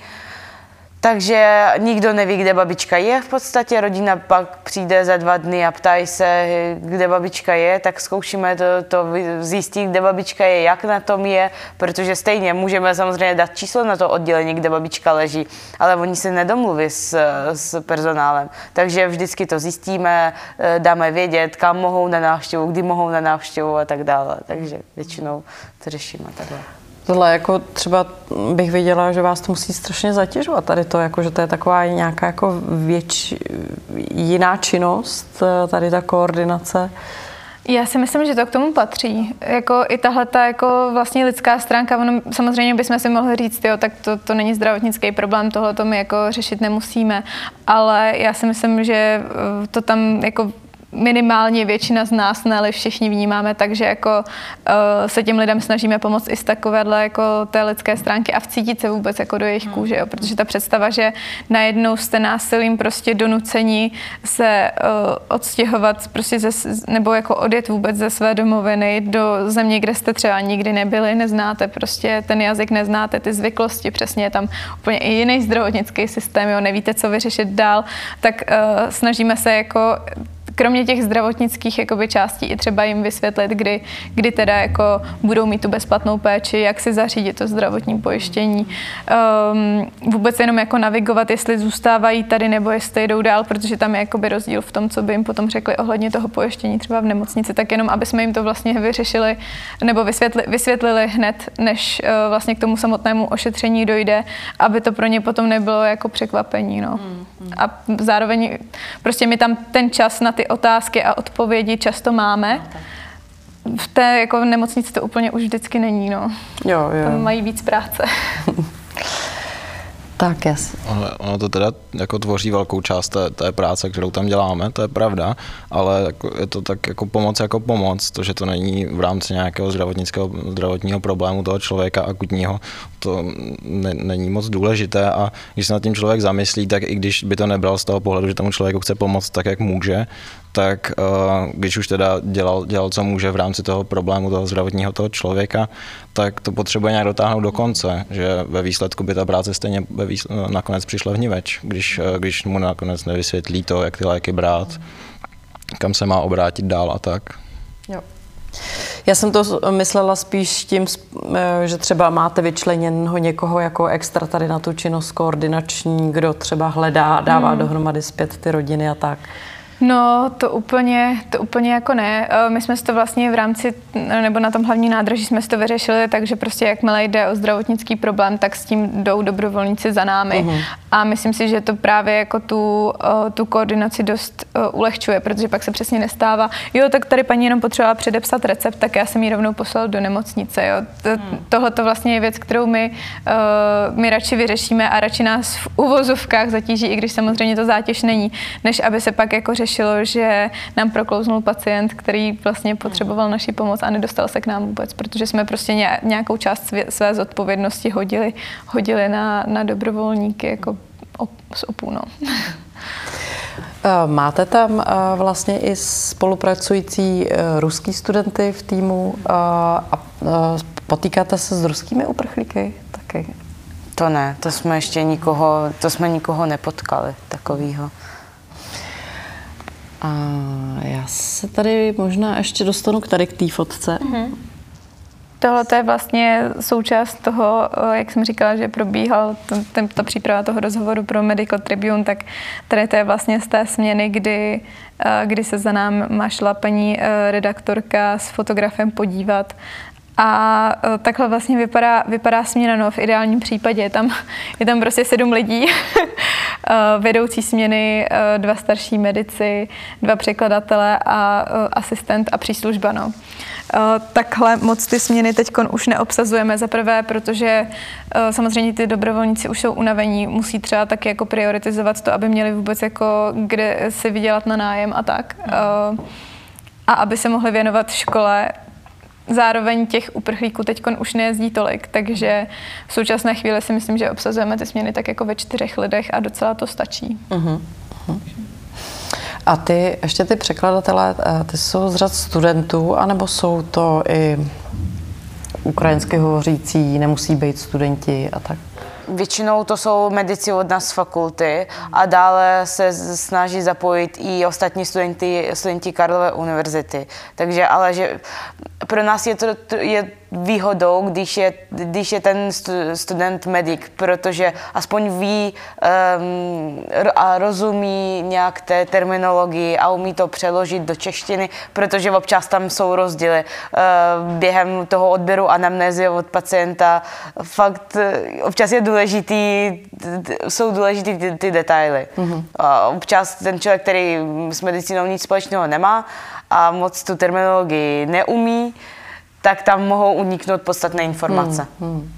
takže nikdo neví, kde babička je v podstatě. Rodina pak přijde za dva dny a ptají se, kde babička je, tak zkoušíme to, to zjistit, kde babička je, jak na tom je, protože stejně můžeme samozřejmě dát číslo na to oddělení, kde babička leží, ale oni se nedomluví s, s personálem. Takže vždycky to zjistíme, eh, dáme vědět, kam mohou na návštěvu, kdy mohou na návštěvu a tak dále. Takže většinou to řešíme takhle. Tohle jako třeba bych viděla, že vás to musí strašně zatěžovat. Tady to, jako, že to je taková nějaká jako větší, jiná činnost, tady ta koordinace. Já si myslím, že to k tomu patří. Jako i tahle ta jako vlastně lidská stránka, ono, samozřejmě bychom si mohli říct, jo, tak to, to není zdravotnický problém, tohle to my jako řešit nemusíme, ale já si myslím, že to tam jako minimálně většina z nás, ne všichni vnímáme, takže jako uh, se těm lidem snažíme pomoct i z takovéhle jako té lidské stránky a vcítit se vůbec jako do jejich hmm. kůže, jo, protože ta představa, že najednou jste násilím prostě donucení se uh, odstěhovat prostě ze, nebo jako odjet vůbec ze své domoviny do země, kde jste třeba nikdy nebyli, neznáte prostě ten jazyk, neznáte ty zvyklosti, přesně je tam úplně i jiný zdravotnický systém, jo, nevíte, co vyřešit dál, tak uh, snažíme se jako kromě těch zdravotnických jakoby, částí i třeba jim vysvětlit, kdy, kdy teda jako budou mít tu bezplatnou péči, jak si zařídit to zdravotní pojištění. Um, vůbec jenom jako navigovat, jestli zůstávají tady nebo jestli jdou dál, protože tam je jakoby rozdíl v tom, co by jim potom řekli ohledně toho pojištění třeba v nemocnici, tak jenom aby jsme jim to vlastně vyřešili nebo vysvětli, vysvětlili hned, než uh, vlastně k tomu samotnému ošetření dojde, aby to pro ně potom nebylo jako překvapení. No. Hmm. A zároveň prostě mi tam ten čas na ty otázky a odpovědi často máme. V té jako nemocnici to úplně už vždycky není, no. Jo, jo. Tam mají víc práce. Tak, jas. Ono, ono to teda jako tvoří velkou část té, té práce, kterou tam děláme, to je pravda, ale jako, je to tak jako pomoc jako pomoc, to, že to není v rámci nějakého zdravotnického, zdravotního problému toho člověka akutního, to ne, není moc důležité a když se nad tím člověk zamyslí, tak i když by to nebral z toho pohledu, že tomu člověku chce pomoct tak, jak může, tak uh, když už teda dělal, dělal, co může v rámci toho problému toho zdravotního toho člověka, tak to potřebuje nějak dotáhnout do konce, že ve výsledku by ta práce stejně ve výsledku, nakonec přišla vniveč, když, uh, když mu nakonec nevysvětlí to, jak ty léky brát, kam se má obrátit dál a tak. Jo. Já jsem to myslela spíš tím, eh, že třeba máte vyčleněného někoho jako extra tady na tu činnost koordinační, kdo třeba hledá, dává hmm. dohromady zpět ty rodiny a tak. No, to úplně, to úplně jako ne. Eh, my jsme si to vlastně v rámci, nebo na tom hlavní nádraží jsme si to vyřešili, takže prostě jakmile jde o zdravotnický problém, tak s tím jdou dobrovolníci za námi. Uh-huh. A myslím si, že to právě jako tu, eh, tu koordinaci dost eh, ulehčuje, protože pak se přesně nestává, jo, tak tady paní jenom potřebovala předepsat recept, tak já jsem ji rovnou poslal do nemocnice. Jo. To. Tohle to vlastně je věc, kterou my, my radši vyřešíme a radši nás v uvozovkách zatíží, i když samozřejmě to zátěž není, než aby se pak jako řešili řešilo, že nám proklouznul pacient, který vlastně potřeboval naši pomoc a nedostal se k nám vůbec, protože jsme prostě nějakou část své zodpovědnosti hodili, hodili na, na dobrovolníky jako op, z opů. No. Eh, máte tam eh, vlastně i spolupracující eh, ruský studenty v týmu a potýkáte se s ruskými uprchlíky taky? To ne, to jsme ještě nikoho, to jsme nikoho nepotkali takového. A já se tady možná ještě dostanu k tady k té fotce. Mm-hmm. Tohle je vlastně součást toho, eh, jak jsem říkala, že probíhal ta příprava toho rozhovoru pro Medical Tribune, tak tady to je vlastně z té směny, kdy, eh, kdy se za nám šla paní eh, redaktorka s fotografem podívat a takhle vlastně vypadá, vypadá směna, no v ideálním případě je tam, je tam prostě sedm lidí, vedoucí směny, dva starší medici, dva překladatelé a asistent a příslužba. No. Eh, takhle moc ty směny teď už neobsazujeme. Za prvé, protože eh, samozřejmě ty dobrovolníci už jsou unavení, musí třeba taky jako prioritizovat to, aby měli vůbec jako kde si vydělat na nájem a tak. Eh, a aby se mohli věnovat škole, Zároveň těch uprchlíků teď už nejezdí tolik, takže v současné chvíli si myslím, že obsazujeme ty směny tak jako ve čtyřech lidech a docela to stačí. Uh-huh. Uh-huh. A ty, ještě ty překladatelé, eh, ty jsou z řad studentů, anebo jsou to i ukrajinsky hovořící, nemusí být studenti a tak? Většinou to jsou medici od nás z fakulty a dále se snaží zapojit i ostatní studenti, studenti Karlové univerzity. Takže ale že pro nás je to je výhodou, když je, když je ten student medic, protože aspoň ví um, a rozumí nějak té terminologii a umí to přeložit do češtiny, protože občas tam jsou rozdíly. Uh, během toho odběru anamnézy od pacienta fakt uh, občas je důležitý, jsou důležitý ty, ty detaily. Mm-hmm. Uh, občas ten člověk, který s medicínou nic společného nemá a moc tu terminologii neumí, tak tam mohou uniknout podstatné informace. Hmm, hmm.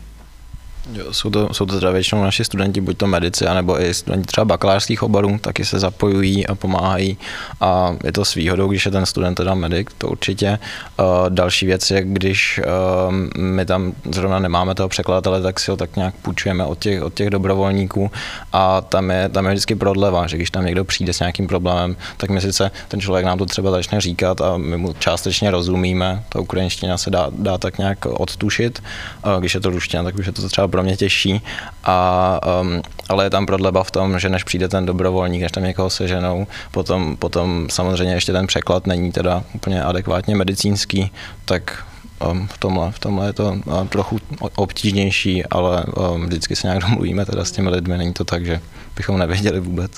Jo, jsou, to, jsou to teda většinou naši studenti, buď to medici, anebo i studenti třeba bakalářských oborů, taky se zapojují a pomáhají. A je to s výhodou, když je ten student teda medic, to určitě. Uh, další věc je, když uh, my tam zrovna nemáme toho překladatele, tak si ho tak nějak půjčujeme od těch, od těch dobrovolníků. A tam je, tam je vždycky prodleva, že když tam někdo přijde s nějakým problémem, tak my sice ten člověk nám to třeba začne říkat a my mu částečně rozumíme, ta ukrajinština se dá, dá tak nějak odtušit, uh, když je to ruština, tak už je to třeba pro mě těžší, a, um, ale je tam prodleba v tom, že než přijde ten dobrovolník, než tam někoho seženou, potom, potom samozřejmě ještě ten překlad není teda úplně adekvátně medicínský, tak um, v tomhle, v tomhle je to um, trochu obtížnější, ale um, vždycky se nějak domluvíme teda s těmi lidmi, není to tak, že bychom nevěděli vůbec.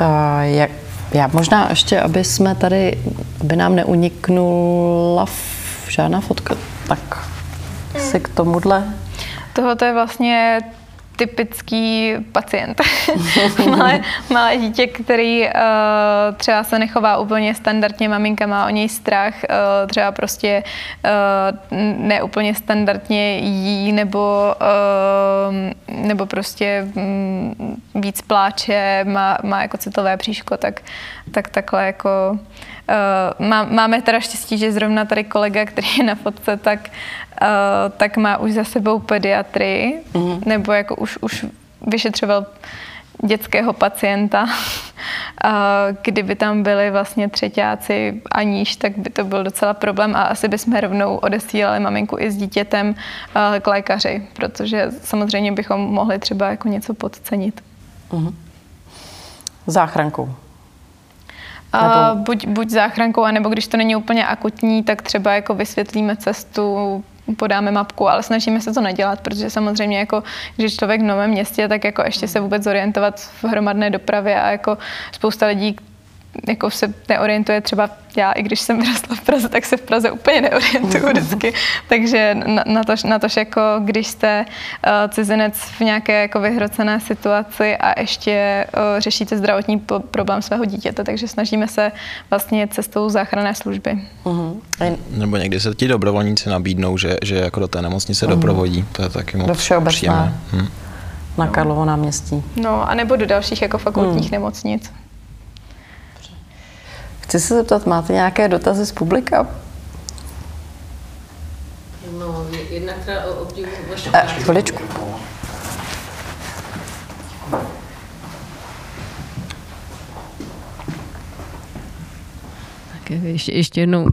Uh, jak, já možná ještě, aby jsme tady, aby nám neuniknula žádná fotka, tak si k tomuhle? Tohle je vlastně typický pacient. malé, malé dítě, který uh, třeba se nechová úplně standardně, maminka má o něj strach, uh, třeba prostě uh, neúplně standardně jí nebo, uh, nebo prostě um, víc pláče, má, má jako citové příško, tak, tak takhle jako máme teda štěstí, že zrovna tady kolega, který je na fotce, tak, uh, tak má už za sebou pediatrii, mm-hmm. nebo jako už, už vyšetřoval dětského pacienta. Kdyby tam byli vlastně třetíáci a níž, tak by to byl docela problém a asi bychom rovnou odesílali maminku i s dítětem k lékaři, protože samozřejmě bychom mohli třeba jako něco podcenit. Mm-hmm. Záchrankou. Nebo... buď, buď záchrankou, anebo když to není úplně akutní, tak třeba jako vysvětlíme cestu, podáme mapku, ale snažíme se to nedělat, protože samozřejmě jako, když člověk v novém městě, tak jako ještě se vůbec zorientovat v hromadné dopravě a jako spousta lidí, jako se neorientuje třeba já, i když jsem vyrostla v Praze, tak se v Praze úplně neorientuju vždycky. Takže na, na, to, na to, jako když jste uh, cizinec v nějaké jako vyhrocené situaci a ještě uh, řešíte zdravotní po, problém svého dítěte, takže snažíme se vlastně cestou záchranné služby. Uh-huh. Nebo někdy se ti dobrovolníci nabídnou, že, že jako do té nemocnice uh-huh. doprovodí. To je taky moc do všeobecné. Hmm. Na Karlovo náměstí. No, a nebo do dalších jako fakultních hmm. nemocnic. Chci se zeptat, máte nějaké dotazy z publika? No, jednak teda obdivu vaše... Eh, chviličku. Tak ještě, ještě jednou.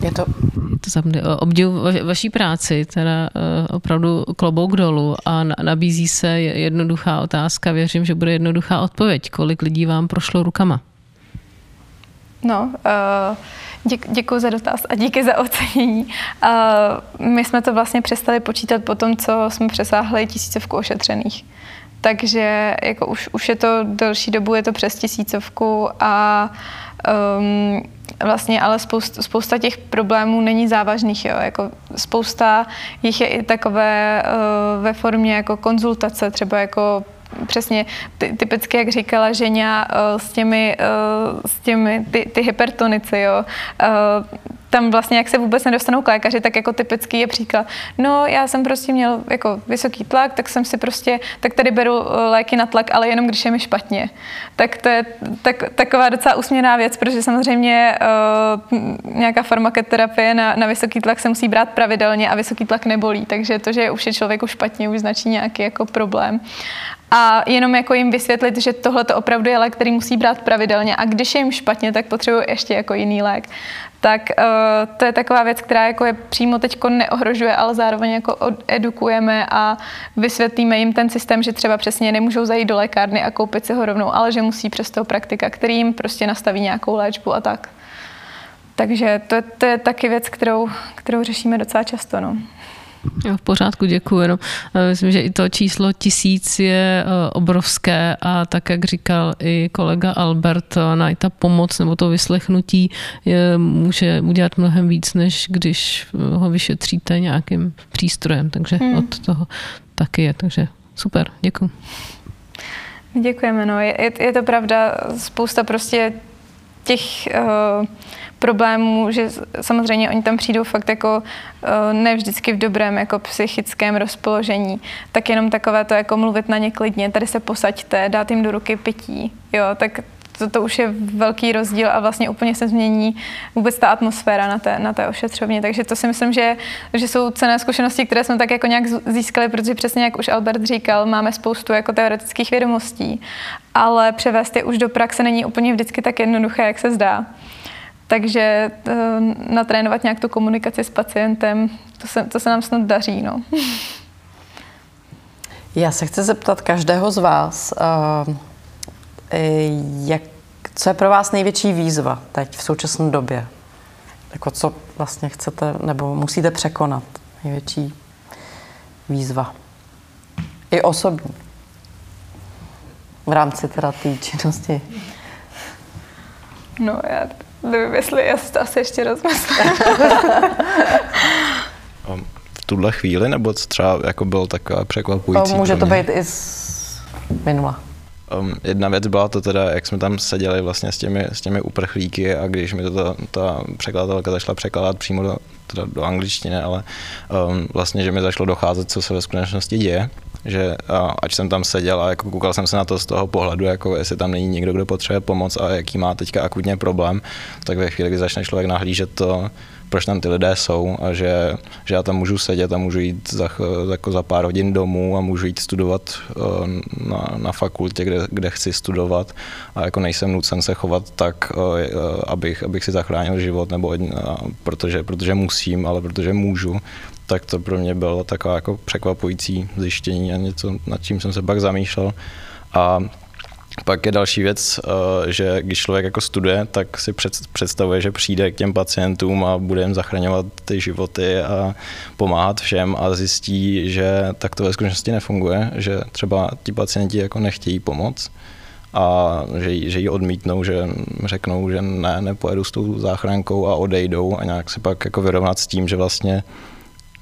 Je to... Je to zapne, obdivu va, vaší práci, teda opravdu klobouk dolů a nabízí se jednoduchá otázka, věřím, že bude jednoduchá odpověď. Kolik lidí vám prošlo rukama? No, děk, děkuji za dotaz a díky za ocenění. Uh, my jsme to vlastně přestali počítat po tom, co jsme přesáhli tisícovku ošetřených. Takže jako už, už je to delší dobu, je to přes tisícovku a um, vlastně ale spousta, spousta těch problémů není závažných. Jo. Jako spousta jich je i takové uh, ve formě jako konzultace, třeba jako přesně ty, typicky, jak říkala Ženia, uh, s těmi, uh, s těmi ty, ty hypertonici, jo. Tam vlastně, jak se vůbec nedostanou k lékaři, tak jako typický je příklad. No, já jsem prostě měl jako vysoký tlak, tak jsem si prostě, tak tady beru léky na tlak, ale jenom když je mi špatně. Tak to je tak, taková docela úsměvná věc, protože samozřejmě uh, nějaká farmakoterapie na, na vysoký tlak se musí brát pravidelně a vysoký tlak nebolí, takže to, že už je člověku špatně, už značí nějaký jako problém a jenom jako jim vysvětlit, že tohle to opravdu je lék, který musí brát pravidelně a když je jim špatně, tak potřebují ještě jako jiný lék. Tak uh, to je taková věc, která jako je přímo teď neohrožuje, ale zároveň jako edukujeme a vysvětlíme jim ten systém, že třeba přesně nemůžou zajít do lékárny a koupit si ho rovnou, ale že musí přes toho praktika, který jim prostě nastaví nějakou léčbu a tak. Takže to, to je taky věc, kterou, kterou řešíme docela často. No. Jo, v pořádku, děkuji. No, myslím, že i to číslo tisíc je eh, obrovské a tak, jak říkal i kolega Albert, eh, na ta pomoc nebo to vyslechnutí je, může udělat mnohem víc, než když ho vyšetříte nějakým přístrojem, takže hmm. od toho taky je, takže super, děkuji. Děkujeme, no, je, je to pravda, spousta prostě těch uh, problémů, že samozřejmě oni tam přijdou fakt jako eh, ne vždycky v dobrém jako psychickém rozpoložení, tak jenom takové to jako mluvit na ně klidně, tady se posaďte, dát jim do ruky pití, jo, tak to, to už je velký rozdíl a vlastně úplně se změní vůbec ta atmosféra na té, na té ošetřovně. Takže to si myslím, že, že jsou cené zkušenosti, které jsme tak jako nějak získali, protože přesně jak už Albert říkal, máme spoustu jako teoretických vědomostí, ale převést je už do praxe není úplně vždycky tak jednoduché, jak se zdá. Takže uh, natrénovat nějak tu komunikaci s pacientem, to se, to se nám snad daří. No. Já se chci zeptat každého z vás, uh, jak, co je pro vás největší výzva teď v současné době? Jako co vlastně chcete nebo musíte překonat? Největší výzva. I osobní. V rámci teda té činnosti. No, já Nevím, jestli já si to asi ještě rozmyslím. v tuhle chvíli, nebo co třeba jako byl takové překvapující? Může to být i z minula. Um, jedna věc byla to teda, jak jsme tam seděli vlastně s těmi, s těmi uprchlíky a když mi to ta, ta překladatelka zašla překládat přímo do, teda do angličtiny, ale um, vlastně, že mi zašlo docházet, co se ve skutečnosti děje, že ať jsem tam seděl a jako koukal jsem se na to z toho pohledu, jako jestli tam není někdo, kdo potřebuje pomoc a jaký má teďka akutně problém, tak ve chvíli, kdy začne člověk nahlížet to, proč tam ty lidé jsou a že, že já tam můžu sedět a můžu jít za, jako za pár hodin domů a můžu jít studovat eh, na, na fakultě, kde, kde chci studovat a jako nejsem nucen se chovat tak, eh, eh, abych, abych si zachránil život, nebo protože, protože musím, ale protože můžu, tak to pro mě bylo taková jako překvapující zjištění a něco, nad čím jsem se pak zamýšlel. A pak je další věc, eh, že když člověk jako studuje, tak si představuje, že přijde k těm pacientům a bude jim zachraňovat ty životy a pomáhat všem a zjistí, že tak to ve skutečnosti nefunguje, že třeba ti pacienti jako nechtějí pomoc a že, že ji odmítnou, že řeknou, že ne, nepojedu s tou záchrankou a odejdou a nějak se pak jako vyrovnat s tím, že vlastně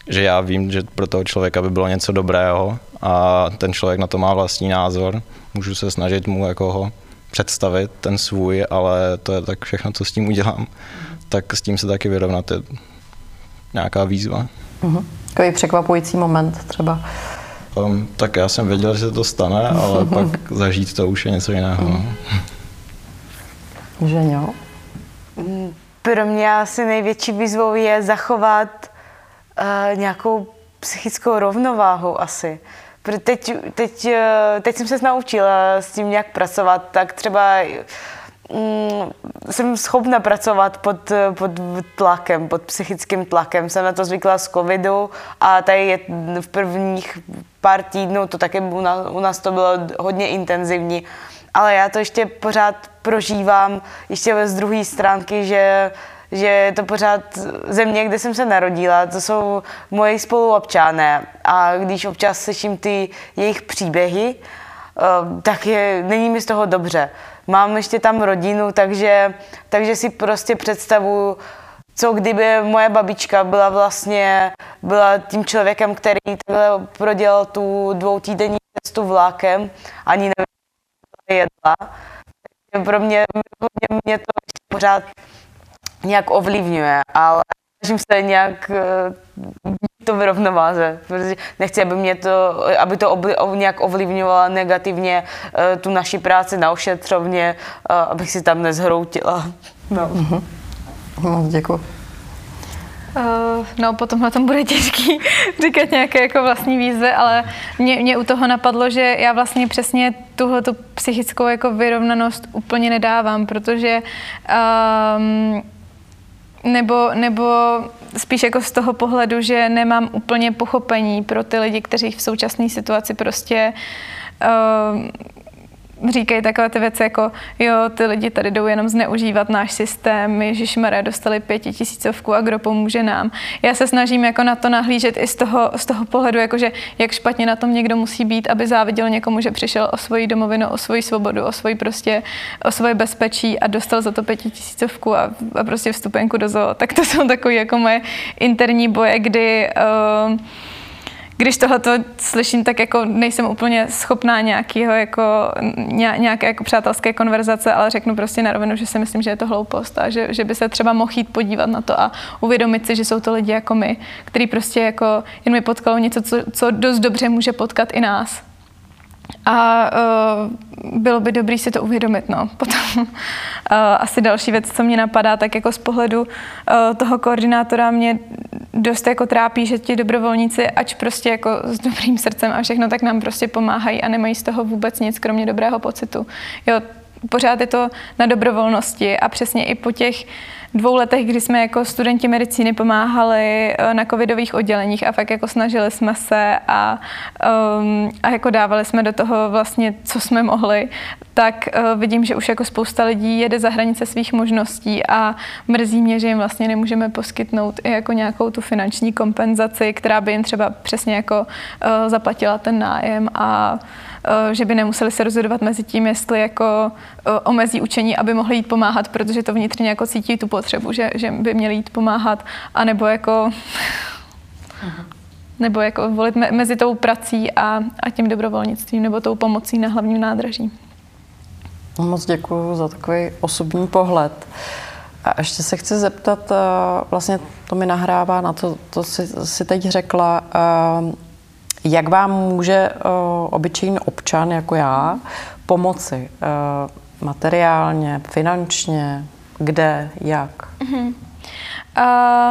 že já vím, že pro toho člověka by bylo něco dobrého a ten člověk na to má vlastní názor. Můžu se snažit mu jako ho představit, ten svůj, ale to je tak všechno, co s tím udělám. Tak s tím se taky vyrovnat je nějaká výzva. Uh-huh. Takový překvapující moment třeba. Um, tak já jsem věděl, že se to stane, ale pak zažít to už je něco jiného. Uh-huh. Že jo? Pro mě asi největší výzvou je zachovat uh, nějakou psychickou rovnováhu asi. Protože teď, teď, eh, teď jsem se naučila s tím nějak pracovat, tak třeba mm, jsem schopna pracovat pod, pod tlakem, pod psychickým tlakem. Jsem na to zvykla z covidu a tady je v prvních pár týdnů, to taky u nás, u nás to bylo hodně intenzivní, ale já to ještě pořád prožívám ještě z druhé stránky, že že je to pořád země, kde jsem se narodila, to jsou moji spoluobčané a když občas slyším ty jejich příběhy, eh, tak je, není mi z toho dobře. Mám ještě tam rodinu, takže, takže si prostě představuju, co kdyby moje babička byla vlastně byla tím člověkem, který takhle prodělal tu dvoutýdenní cestu vlákem, ani nevím, jedla. Takže pro mě, hodně mě to pořád nějak ovlivňuje, ale snažím se nějak eh, to v rovnováze, protože nechci, aby, mě to, aby to obli, nějak ovlivňovalo negativně uh, tu naši práci na ošetřovně, uh, abych si tam nezhroutila. No. Mm-hmm. No, děkuji. Uh, no, potom na tom bude těžký říkat nějaké jako vlastní výzvy, ale mě, mě u toho napadlo, že já vlastně přesně tuhle tu psychickou jako vyrovnanost úplně nedávám, protože um, nebo, nebo spíš jako z toho pohledu, že nemám úplně pochopení pro ty lidi, kteří v současné situaci prostě uh, říkají takové ty věci jako, jo, ty lidi tady jdou jenom zneužívat náš systém, Ježíš Maria dostali pětitisícovku a kdo pomůže nám. Já se snažím jako na to nahlížet i z toho, z toho pohledu, jakože jak špatně na tom někdo musí být, aby záviděl někomu, že přišel o svoji domovinu, o svoji svobodu, o svoji prostě, o svoje bezpečí a dostal za to pětitisícovku a, a prostě vstupenku do zoo. Tak to jsou takové jako moje interní boje, kdy uh, když tohle slyším, tak jako nejsem úplně schopná nějakého jako, nějaké jako přátelské konverzace, ale řeknu prostě na rovinu, že si myslím, že je to hloupost a že, že by se třeba mohl jít podívat na to a uvědomit si, že jsou to lidi jako my, který prostě jako jen mi potkalo něco, co, co dost dobře může potkat i nás. A uh, bylo by dobré si to uvědomit. No. Potom uh, asi další věc, co mě napadá, tak jako z pohledu uh, toho koordinátora mě dost jako trápí, že ti dobrovolníci, ač prostě jako s dobrým srdcem a všechno, tak nám prostě pomáhají a nemají z toho vůbec nic, kromě dobrého pocitu. Jo, pořád je to na dobrovolnosti a přesně i po těch dvou letech, kdy jsme jako studenti medicíny pomáhali eh, na covidových odděleních a fakt jako snažili jsme se a, um, a jako dávali jsme do toho vlastně, co jsme mohli, tak uh, vidím, že už jako spousta lidí jede za hranice svých možností a mrzí mě, že jim vlastně nemůžeme poskytnout i jako nějakou tu finanční kompenzaci, která by jim třeba přesně jako uh, zaplatila ten nájem a že by nemuseli se rozhodovat mezi tím, jestli jako eh, omezí učení, aby mohli jít pomáhat, protože to vnitřně jako cítí tu potřebu, že, že by měli jít pomáhat, anebo jako nebo jako volit me, mezi tou prací a, a tím dobrovolnictvím, nebo tou pomocí na hlavním nádraží. Moc děkuji za takový osobní pohled. A ještě se chci zeptat, eh, vlastně to mi nahrává na to, to si, si teď řekla, jak vám může uh, obyčejný občan jako já pomoci uh, materiálně, finančně, kde, jak? Mm-hmm.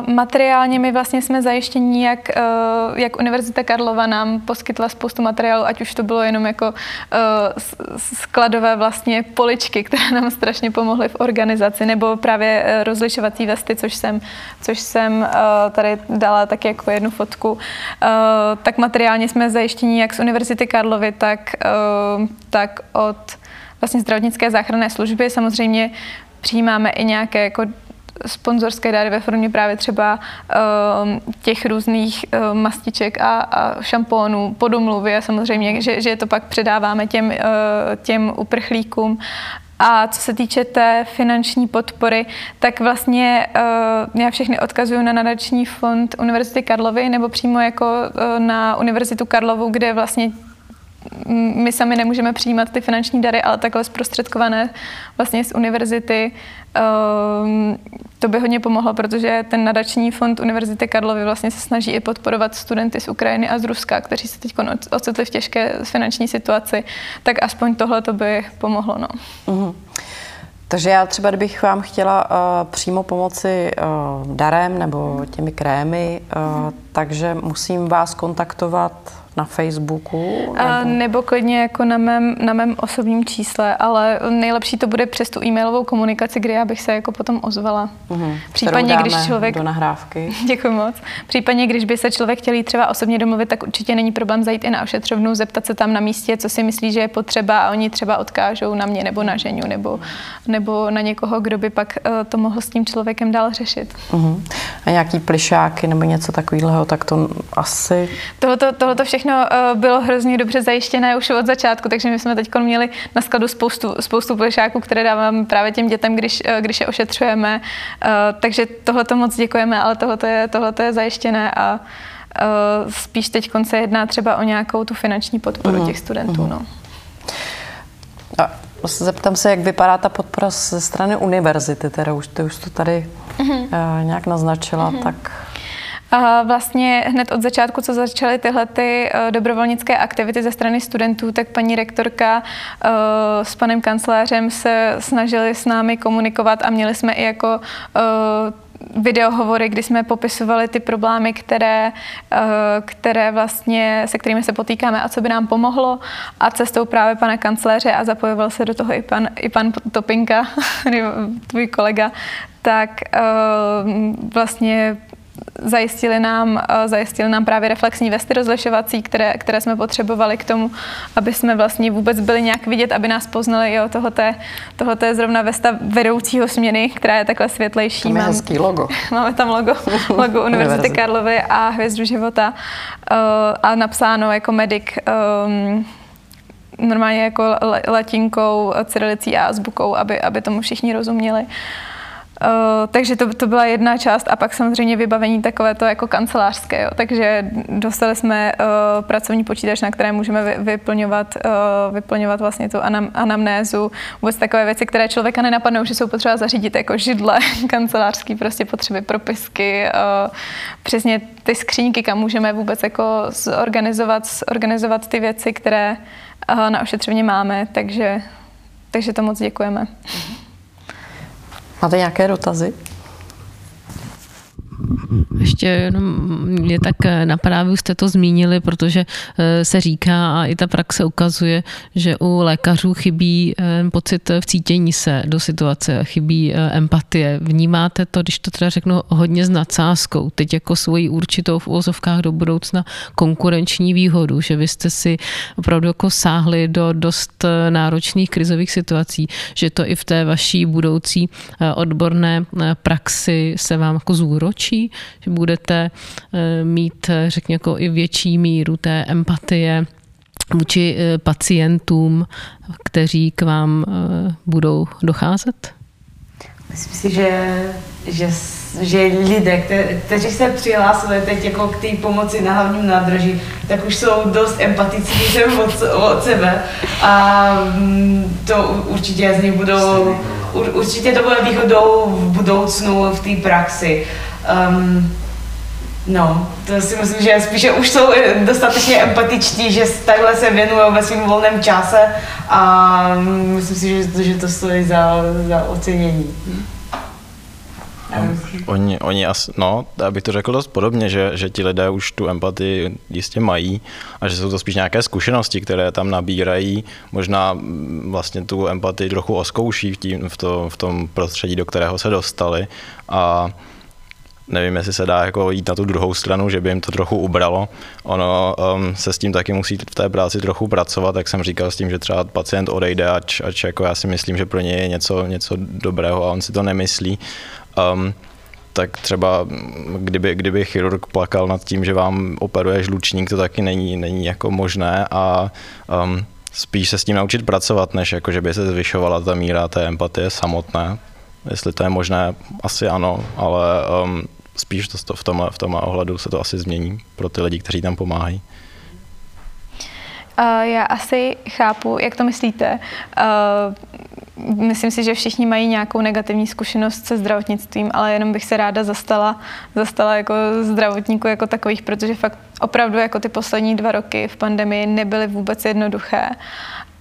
Materiálně my vlastně jsme zajištění, jak, uh, jak Univerzita Karlova nám poskytla spoustu materiálu, ať už to bylo jenom jako uh, skladové vlastně poličky, které nám strašně pomohly v organizaci, nebo právě uh, rozlišovací vesty, což jsem, což jsem tady dala taky jako jednu fotku. Tak materiálně jsme zajištění jak z Univerzity Karlovy, tak, tak od vlastně zdravotnické záchranné služby. Samozřejmě přijímáme i nějaké jako sponzorské dary ve formě právě třeba uh, těch různých uh, mastiček a, a šampónů po domluvě samozřejmě, že, že to pak předáváme těm, uh, těm uprchlíkům. A co se týče té finanční podpory, tak vlastně uh, já všechny odkazuju na nadační fond Univerzity Karlovy nebo přímo jako uh, na Univerzitu Karlovu, kde vlastně my sami nemůžeme přijímat ty finanční dary, ale takhle zprostředkované vlastně z univerzity. Um, to by hodně pomohlo, protože ten nadační fond Univerzity Karlovy vlastně se snaží i podporovat studenty z Ukrajiny a z Ruska, kteří se teď ocitli v těžké finanční situaci, tak aspoň tohle to by pomohlo. No. Uh-huh. Takže já třeba, kdybych vám chtěla uh, přímo pomoci uh, darem nebo těmi krémy, uh, takže musím vás kontaktovat na Facebooku? Nebo, uh, nebo klidně jako na mém, na mém osobním čísle, ale nejlepší to bude přes tu e-mailovou komunikaci, kdy já bych se jako potom ozvala. Uh-huh. Případně, když člověk... do nahrávky. Děkuji moc. Případně, když by se člověk chtěl třeba osobně domluvit, tak určitě není problém zajít i na ošetřovnu, zeptat se tam na místě, co si myslí, že je potřeba a oni třeba odkážou na mě nebo na ženu nebo, nebo na někoho, kdo by pak uh, to mohl s tím člověkem dál řešit. Uh-huh. A nějaký plišáky nebo něco takového, tak to asi... Tohleto, tohleto všechno uh, bylo hrozně dobře zajištěné už od začátku, takže my jsme teď měli na skladu spoustu, spoustu plišáků, které dáváme právě těm dětem, když, uh, když je ošetřujeme. Uh, takže tohleto moc děkujeme, ale tohleto je, tohleto je zajištěné a spíš teď se jedná třeba o nějakou tu finanční podporu uh-huh. těch studentů. Uh-huh. No. A zeptám se, jak vypadá ta podpora ze strany univerzity, teda už, ty už to tady uh, nějak naznačila, uh-huh. tak... A vlastně hned od začátku, co začaly tyhle ty uh, dobrovolnické aktivity ze strany studentů, tak paní rektorka uh, s panem kancléřem se snažili s námi komunikovat a měli jsme i jako uh, videohovory, kdy jsme popisovali ty problémy, které, které vlastně, se kterými se potýkáme a co by nám pomohlo. A cestou právě pana kancléře a zapojoval se do toho i pan, i pan Topinka, tvůj kolega, tak vlastně zajistili nám, eh, zajistili nám právě reflexní vesty rozlišovací, které, které jsme potřebovali k tomu, aby jsme vlastně vůbec byli nějak vidět, aby nás poznali, jo, tohoto, tohoto je zrovna vesta vedoucího směny, která je takhle světlejší. Tam je Mám, hezký logo. Máme tam logo, logo Univerzity Karlovy a Hvězdu života uh, a napsáno jako medic um, normálně jako latinkou, cyrilicí a azbukou, aby, aby tomu všichni rozuměli. Uh, takže to, to byla jedna část a pak samozřejmě vybavení takové to jako kancelářské. Jo. Takže dostali jsme uh, pracovní počítač, na které můžeme vy, vyplňovat, uh, vyplňovat vlastně tu anam, anamnézu, vůbec takové věci, které člověka nenapadnou, že jsou potřeba zařídit jako židle, kancelářský prostě potřeby, propisky, uh, přesně ty skříňky, kam můžeme vůbec jako zorganizovat, zorganizovat ty věci, které uh, na ošetřovně máme, takže, takže to moc děkujeme. Mm-hmm. Máte nějaké dotazy? Ještě jenom mě tak napadá, vy jste to zmínili, protože eh, se říká a i ta praxe ukazuje, že u lékařů chybí eh, pocit v cítění se do situace, chybí eh, empatie. Vnímáte to, když to teda řeknu hodně s nadsázkou, teď jako svoji určitou v úvozovkách do budoucna konkurenční výhodu, že vy jste si opravdu jako sáhli do dost náročných krizových situací, že to i v té vaší budoucí odborné praxi se vám jako zúročí, že budete eh, mít, eh, řekněme, jako i větší míru té empatie vůči eh, pacientům, kteří k vám budou docházet? Myslím si, že, že, že lidé, kte, kteří se přihlásili teď jako k té pomoci na hlavním nádraží, tak už jsou dost empatický od, od sebe a mm, to určitě z nich budou, určitě to bude výhodou v budoucnu v té praxi. Um, no, to si myslím, že spíše už jsou dostatečně empatičtí, že takhle se věnují ve svém volném čase a myslím si, že, že to stojí za, za ocenění. No, oni, oni asi, no, já bych to řekl dost podobně, že, že ti lidé už tu empatii jistě mají a že jsou to spíš nějaké zkušenosti, které tam nabírají, možná vlastně tu empatii trochu oskouší v, tím, v, to, v tom prostředí, do kterého se dostali a nevím, jestli se dá jako jít na tu druhou stranu, že by jim to trochu ubralo. Ono um, se s tím taky musí v té práci trochu pracovat, jak jsem říkal, s tím, že třeba pacient odejde, ač, ač jako já si myslím, že pro něj je něco, něco dobrého a on si to nemyslí. Um, tak třeba kdyby, kdyby chirurg plakal nad tím, že vám operuje žlučník, to taky není, není jako možné a um, spíš se s tím naučit pracovat, než jako, že by se zvyšovala ta míra té empatie samotné. Jestli to je možné, asi ano, ale um, spíš to, v, tomhle, v tomhle ohledu se to asi změní pro ty lidi, kteří tam pomáhají. Uh, já asi chápu, jak to myslíte. Uh, myslím si, že všichni mají nějakou negativní zkušenost se zdravotnictvím, ale jenom bych se ráda zastala, zastala jako zdravotníků jako takových, protože fakt opravdu jako ty poslední dva roky v pandemii nebyly vůbec jednoduché.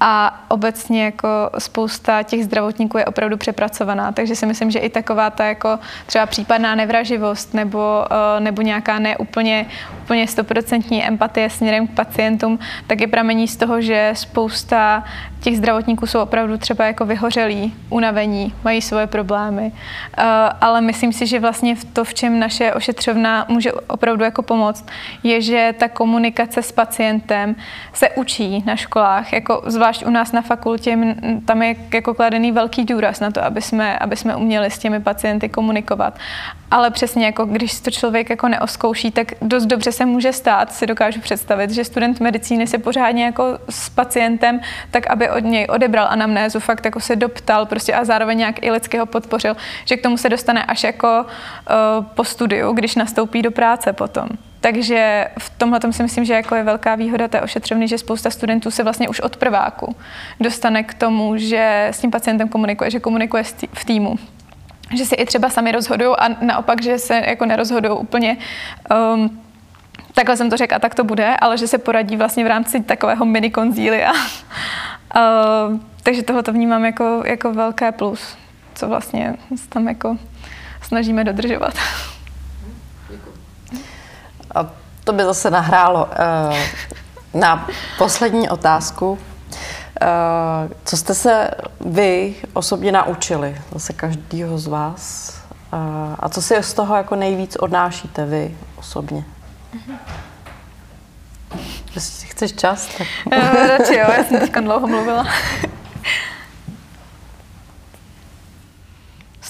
A obecně jako spousta těch zdravotníků je opravdu přepracovaná, takže si myslím, že i taková ta jako třeba případná nevraživost nebo, eh, nebo nějaká neúplně úplně stoprocentní empatie směrem k pacientům, tak je pramení z toho, že spousta těch zdravotníků jsou opravdu třeba jako vyhořelí, unavení, mají svoje problémy, eh, ale myslím si, že vlastně to, v čem naše ošetřovna může opravdu jako pomoct, je, že ta komunikace s pacientem se učí na školách, jako zvlášť u nás na fakultě, tam je jako kladený velký důraz na to, aby jsme, aby jsme uměli s těmi pacienty komunikovat. Ale přesně jako když to člověk jako neoskouší, tak dost dobře se může stát, si dokážu představit, že student medicíny se pořádně jako s pacientem, tak aby od něj odebral anamnézu, fakt jako se doptal prostě a zároveň nějak i lidského podpořil, že k tomu se dostane až jako uh, po studiu, když nastoupí do práce potom. Takže v tomhle si myslím, že jako je velká výhoda té ošetřovny, že spousta studentů se vlastně už od prváku dostane k tomu, že s tím pacientem komunikuje, že komunikuje v týmu že si i třeba sami rozhodují a naopak, že se jako nerozhodují úplně um, takhle jsem to řekla, tak to bude, ale že se poradí vlastně v rámci takového mini konzília. uh, takže tohle to vnímám jako, jako velké plus, co vlastně tam jako snažíme dodržovat. A to by zase nahrálo uh, na poslední otázku. Uh, co jste se vy osobně naučili, zase každýho z vás? Uh, a co si z toho jako nejvíc odnášíte vy osobně? Mm-hmm. Jestli chceš čas, tak... Uh, radši jo, já jsem teďka dlouho mluvila.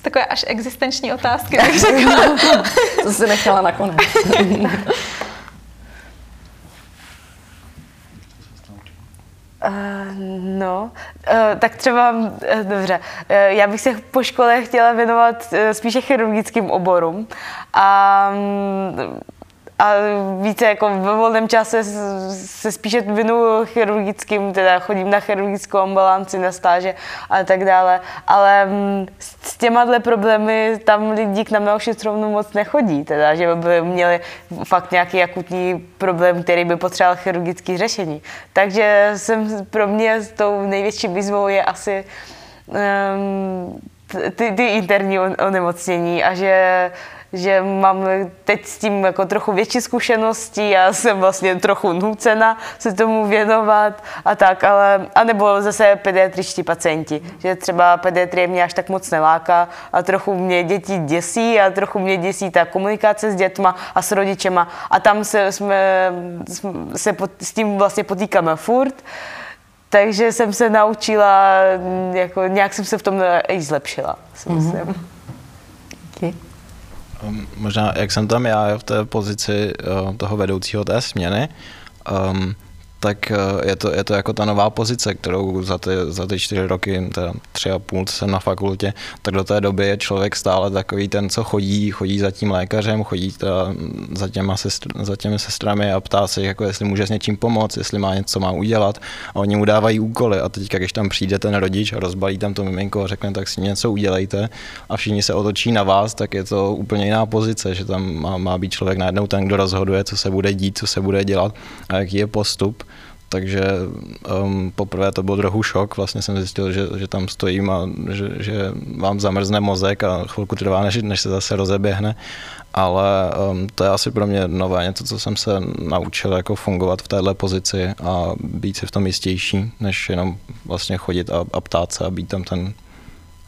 takové až existenční otázky, bych řekla. to si nechala nakonec. Uh, no, uh, tak třeba, uh, dobře, uh, já bych se po škole chtěla věnovat uh, spíše chirurgickým oborům a um, a více jako ve volném čase se spíše věnuju chirurgickým, teda chodím na chirurgickou ambulanci, na stáže a tak dále, ale mm, s těma problémy tam lidi k nám na ošetřovnu moc nechodí, teda, že by měli fakt nějaký akutní problém, který by potřeboval chirurgické řešení. Takže jsem, pro mě tou největší výzvou je asi um, ty, ty interní onemocnění a že že mám teď s tím jako trochu větší zkušenosti a jsem vlastně trochu nucena se tomu věnovat a tak, ale, anebo zase pediatričtí pacienti, že třeba pediatrie mě až tak moc neláká a trochu mě děti děsí a trochu mě děsí ta komunikace s dětma a s rodičema a tam se, jsme, se pot, s tím vlastně potýkáme furt, takže jsem se naučila, jako nějak jsem se v tom i zlepšila, si mhm. myslím. Mm-hmm. Okay. Um, možná, jak jsem tam já v té pozici uh, toho vedoucího té směny, um, tak eh, je to, je to jako ta nová pozice, kterou za ty, za ty čtyři roky, teda tři a půl jsem na fakultě, tak do té doby je člověk stále takový ten, co chodí, chodí za tím lékařem, chodí za, těma sestr, za těmi sestrami a ptá se, jako jestli může s něčím pomoct, jestli má něco má udělat. A oni mu dávají úkoly a teď, když tam přijde ten rodič a rozbalí tam to miminko a řekne, tak si něco udělejte. A všichni se otočí na vás, tak je to úplně jiná pozice, že tam má, má být člověk najednou ten, kdo rozhoduje, co se bude dít, co se bude dělat a jaký je postup takže um, poprvé to byl trochu šok, vlastně jsem zjistil, že, že tam stojím a že, že vám zamrzne mozek a chvilku trvá, než, než se zase rozeběhne, ale um, to je asi pro mě nové, něco, co jsem se naučil jako fungovat v téhle pozici a být si v tom jistější, než jenom vlastně chodit a, a ptát se a být tam ten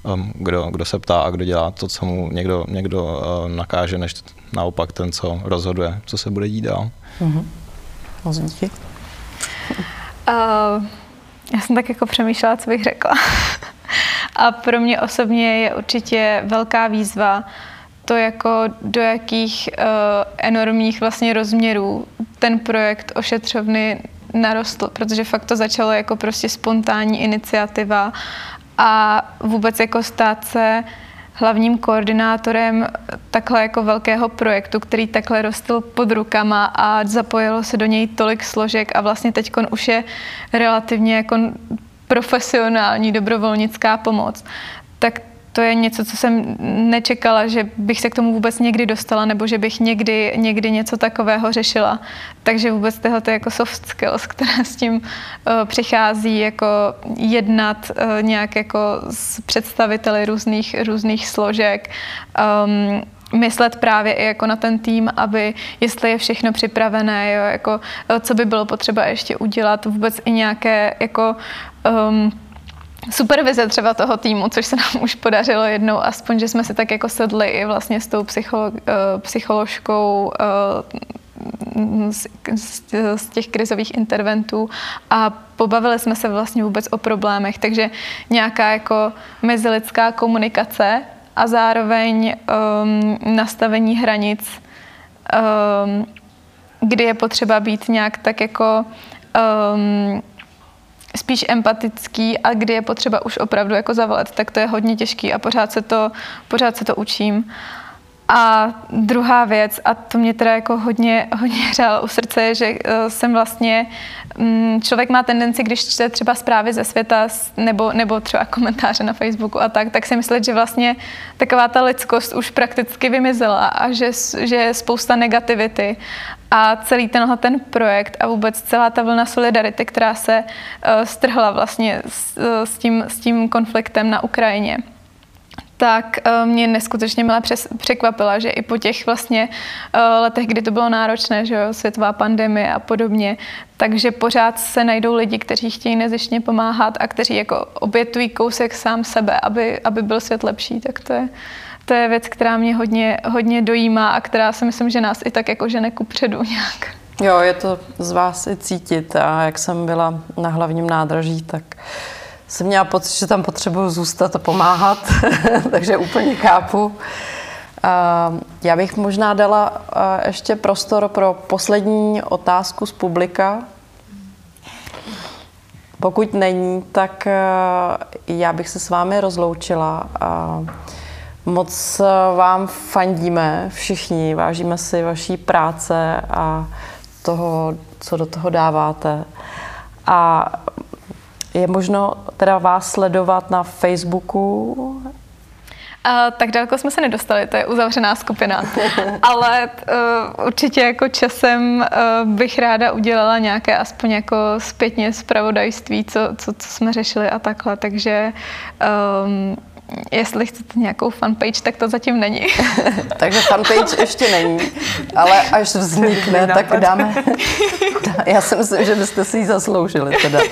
um, kdo, kdo se ptá a kdo dělá to, co mu někdo, někdo uh, nakáže, než naopak ten, co rozhoduje, co se bude dít dál. Mm-hmm. Uh, já jsem tak jako přemýšlela, co bych řekla. A pro mě osobně je určitě velká výzva to, jako do jakých uh, enormních vlastně rozměrů ten projekt ošetřovny narostl, protože fakt to začalo jako prostě spontánní iniciativa a vůbec jako stát se uh, hlavním koordinátorem takhle jako velkého projektu, který takhle rostl pod rukama a zapojilo se do něj tolik složek a vlastně teď už je relativně jako profesionální dobrovolnická pomoc, tak to je něco, co jsem nečekala, že bych se k tomu vůbec někdy dostala, nebo že bych někdy, někdy něco takového řešila. Takže vůbec tyhle ty jako soft skills, které s tím uh, přichází, jako jednat uh, nějak jako s představiteli různých, různých složek, um, myslet právě i jako na ten tým, aby jestli je všechno připravené, jo, jako co by bylo potřeba ještě udělat, vůbec i nějaké jako um, supervize třeba toho týmu, což se nám už podařilo jednou, aspoň, že jsme si tak jako sedli i vlastně s tou psycholo, uh, psycholožkou z, z, z těch krizových interventů a pobavili jsme se vlastně vůbec o problémech, takže nějaká jako mezilidská komunikace a zároveň um, nastavení hranic, um, kdy je potřeba být nějak tak jako um, spíš empatický a kdy je potřeba už opravdu jako zavolat, tak to je hodně těžký a pořád se to, pořád se to učím. A druhá věc, a to mě teda jako hodně, hodně hřálo u srdce, je, že uh, jsem vlastně, um, člověk má tendenci, když čte třeba zprávy ze světa nebo, nebo třeba komentáře na Facebooku a tak, tak si myslet, že vlastně taková ta lidskost už prakticky vymizela a že, že je spousta negativity a celý tenhle ten projekt a vůbec celá ta vlna solidarity, která se uh, strhla vlastně s, uh, s, tím, s tím konfliktem na Ukrajině tak uh, mě neskutečně milé překvapila, že i po těch vlastně uh, letech, kdy to bylo náročné, že jo, světová pandemie a podobně, takže pořád se najdou lidi, kteří chtějí nezištně pomáhat a kteří jako obětují kousek sám sebe, aby, aby byl svět lepší, tak to je, to je věc, která mě hodně, hodně dojímá a která si myslím, že nás i tak jako žene ku předu nějak. Jo, je to z vás i cítit a jak jsem byla na hlavním nádraží, tak jsem měla pocit, že tam potřebuji zůstat a pomáhat, takže úplně chápu. Já bych možná dala ještě prostor pro poslední otázku z publika. Pokud není, tak já bych se s vámi rozloučila. Moc vám fandíme všichni, vážíme si vaší práce a toho, co do toho dáváte. A je možno teda vás sledovat na Facebooku? A, tak daleko jsme se nedostali, to je uzavřená skupina. Ale uh, určitě jako časem uh, bych ráda udělala nějaké aspoň jako zpětně zpravodajství, co, co, co jsme řešili a takhle. Takže um, jestli chcete nějakou fanpage, tak to zatím není. Takže fanpage ještě není, ale až vznikne, tak dáme. Já si myslím, že byste si ji zasloužili teda. Uh,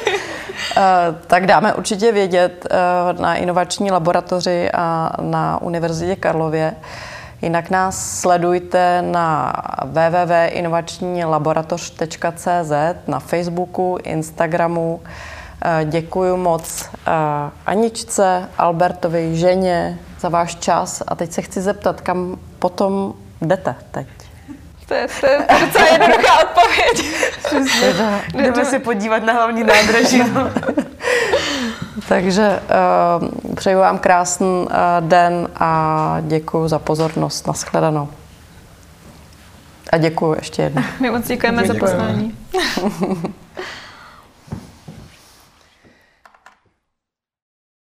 tak dáme určitě vědět uh, na inovační laboratoři a na Univerzitě Karlově. Jinak nás sledujte na www.inovačnilaboratoř.cz, na Facebooku, Instagramu, Eh, děkuji moc eh, Aničce, Albertovi, ženě za váš čas a teď se chci zeptat, kam potom jdete teď? To je, to je docela jednoduchá odpověď. Jdeme se podívat na hlavní nádraží. No. Takže uh, přeju vám krásný uh, den a děkuji za pozornost. Naschledanou. A děkuji ještě jednou. My moc děkujeme, děkujeme. za pozvání.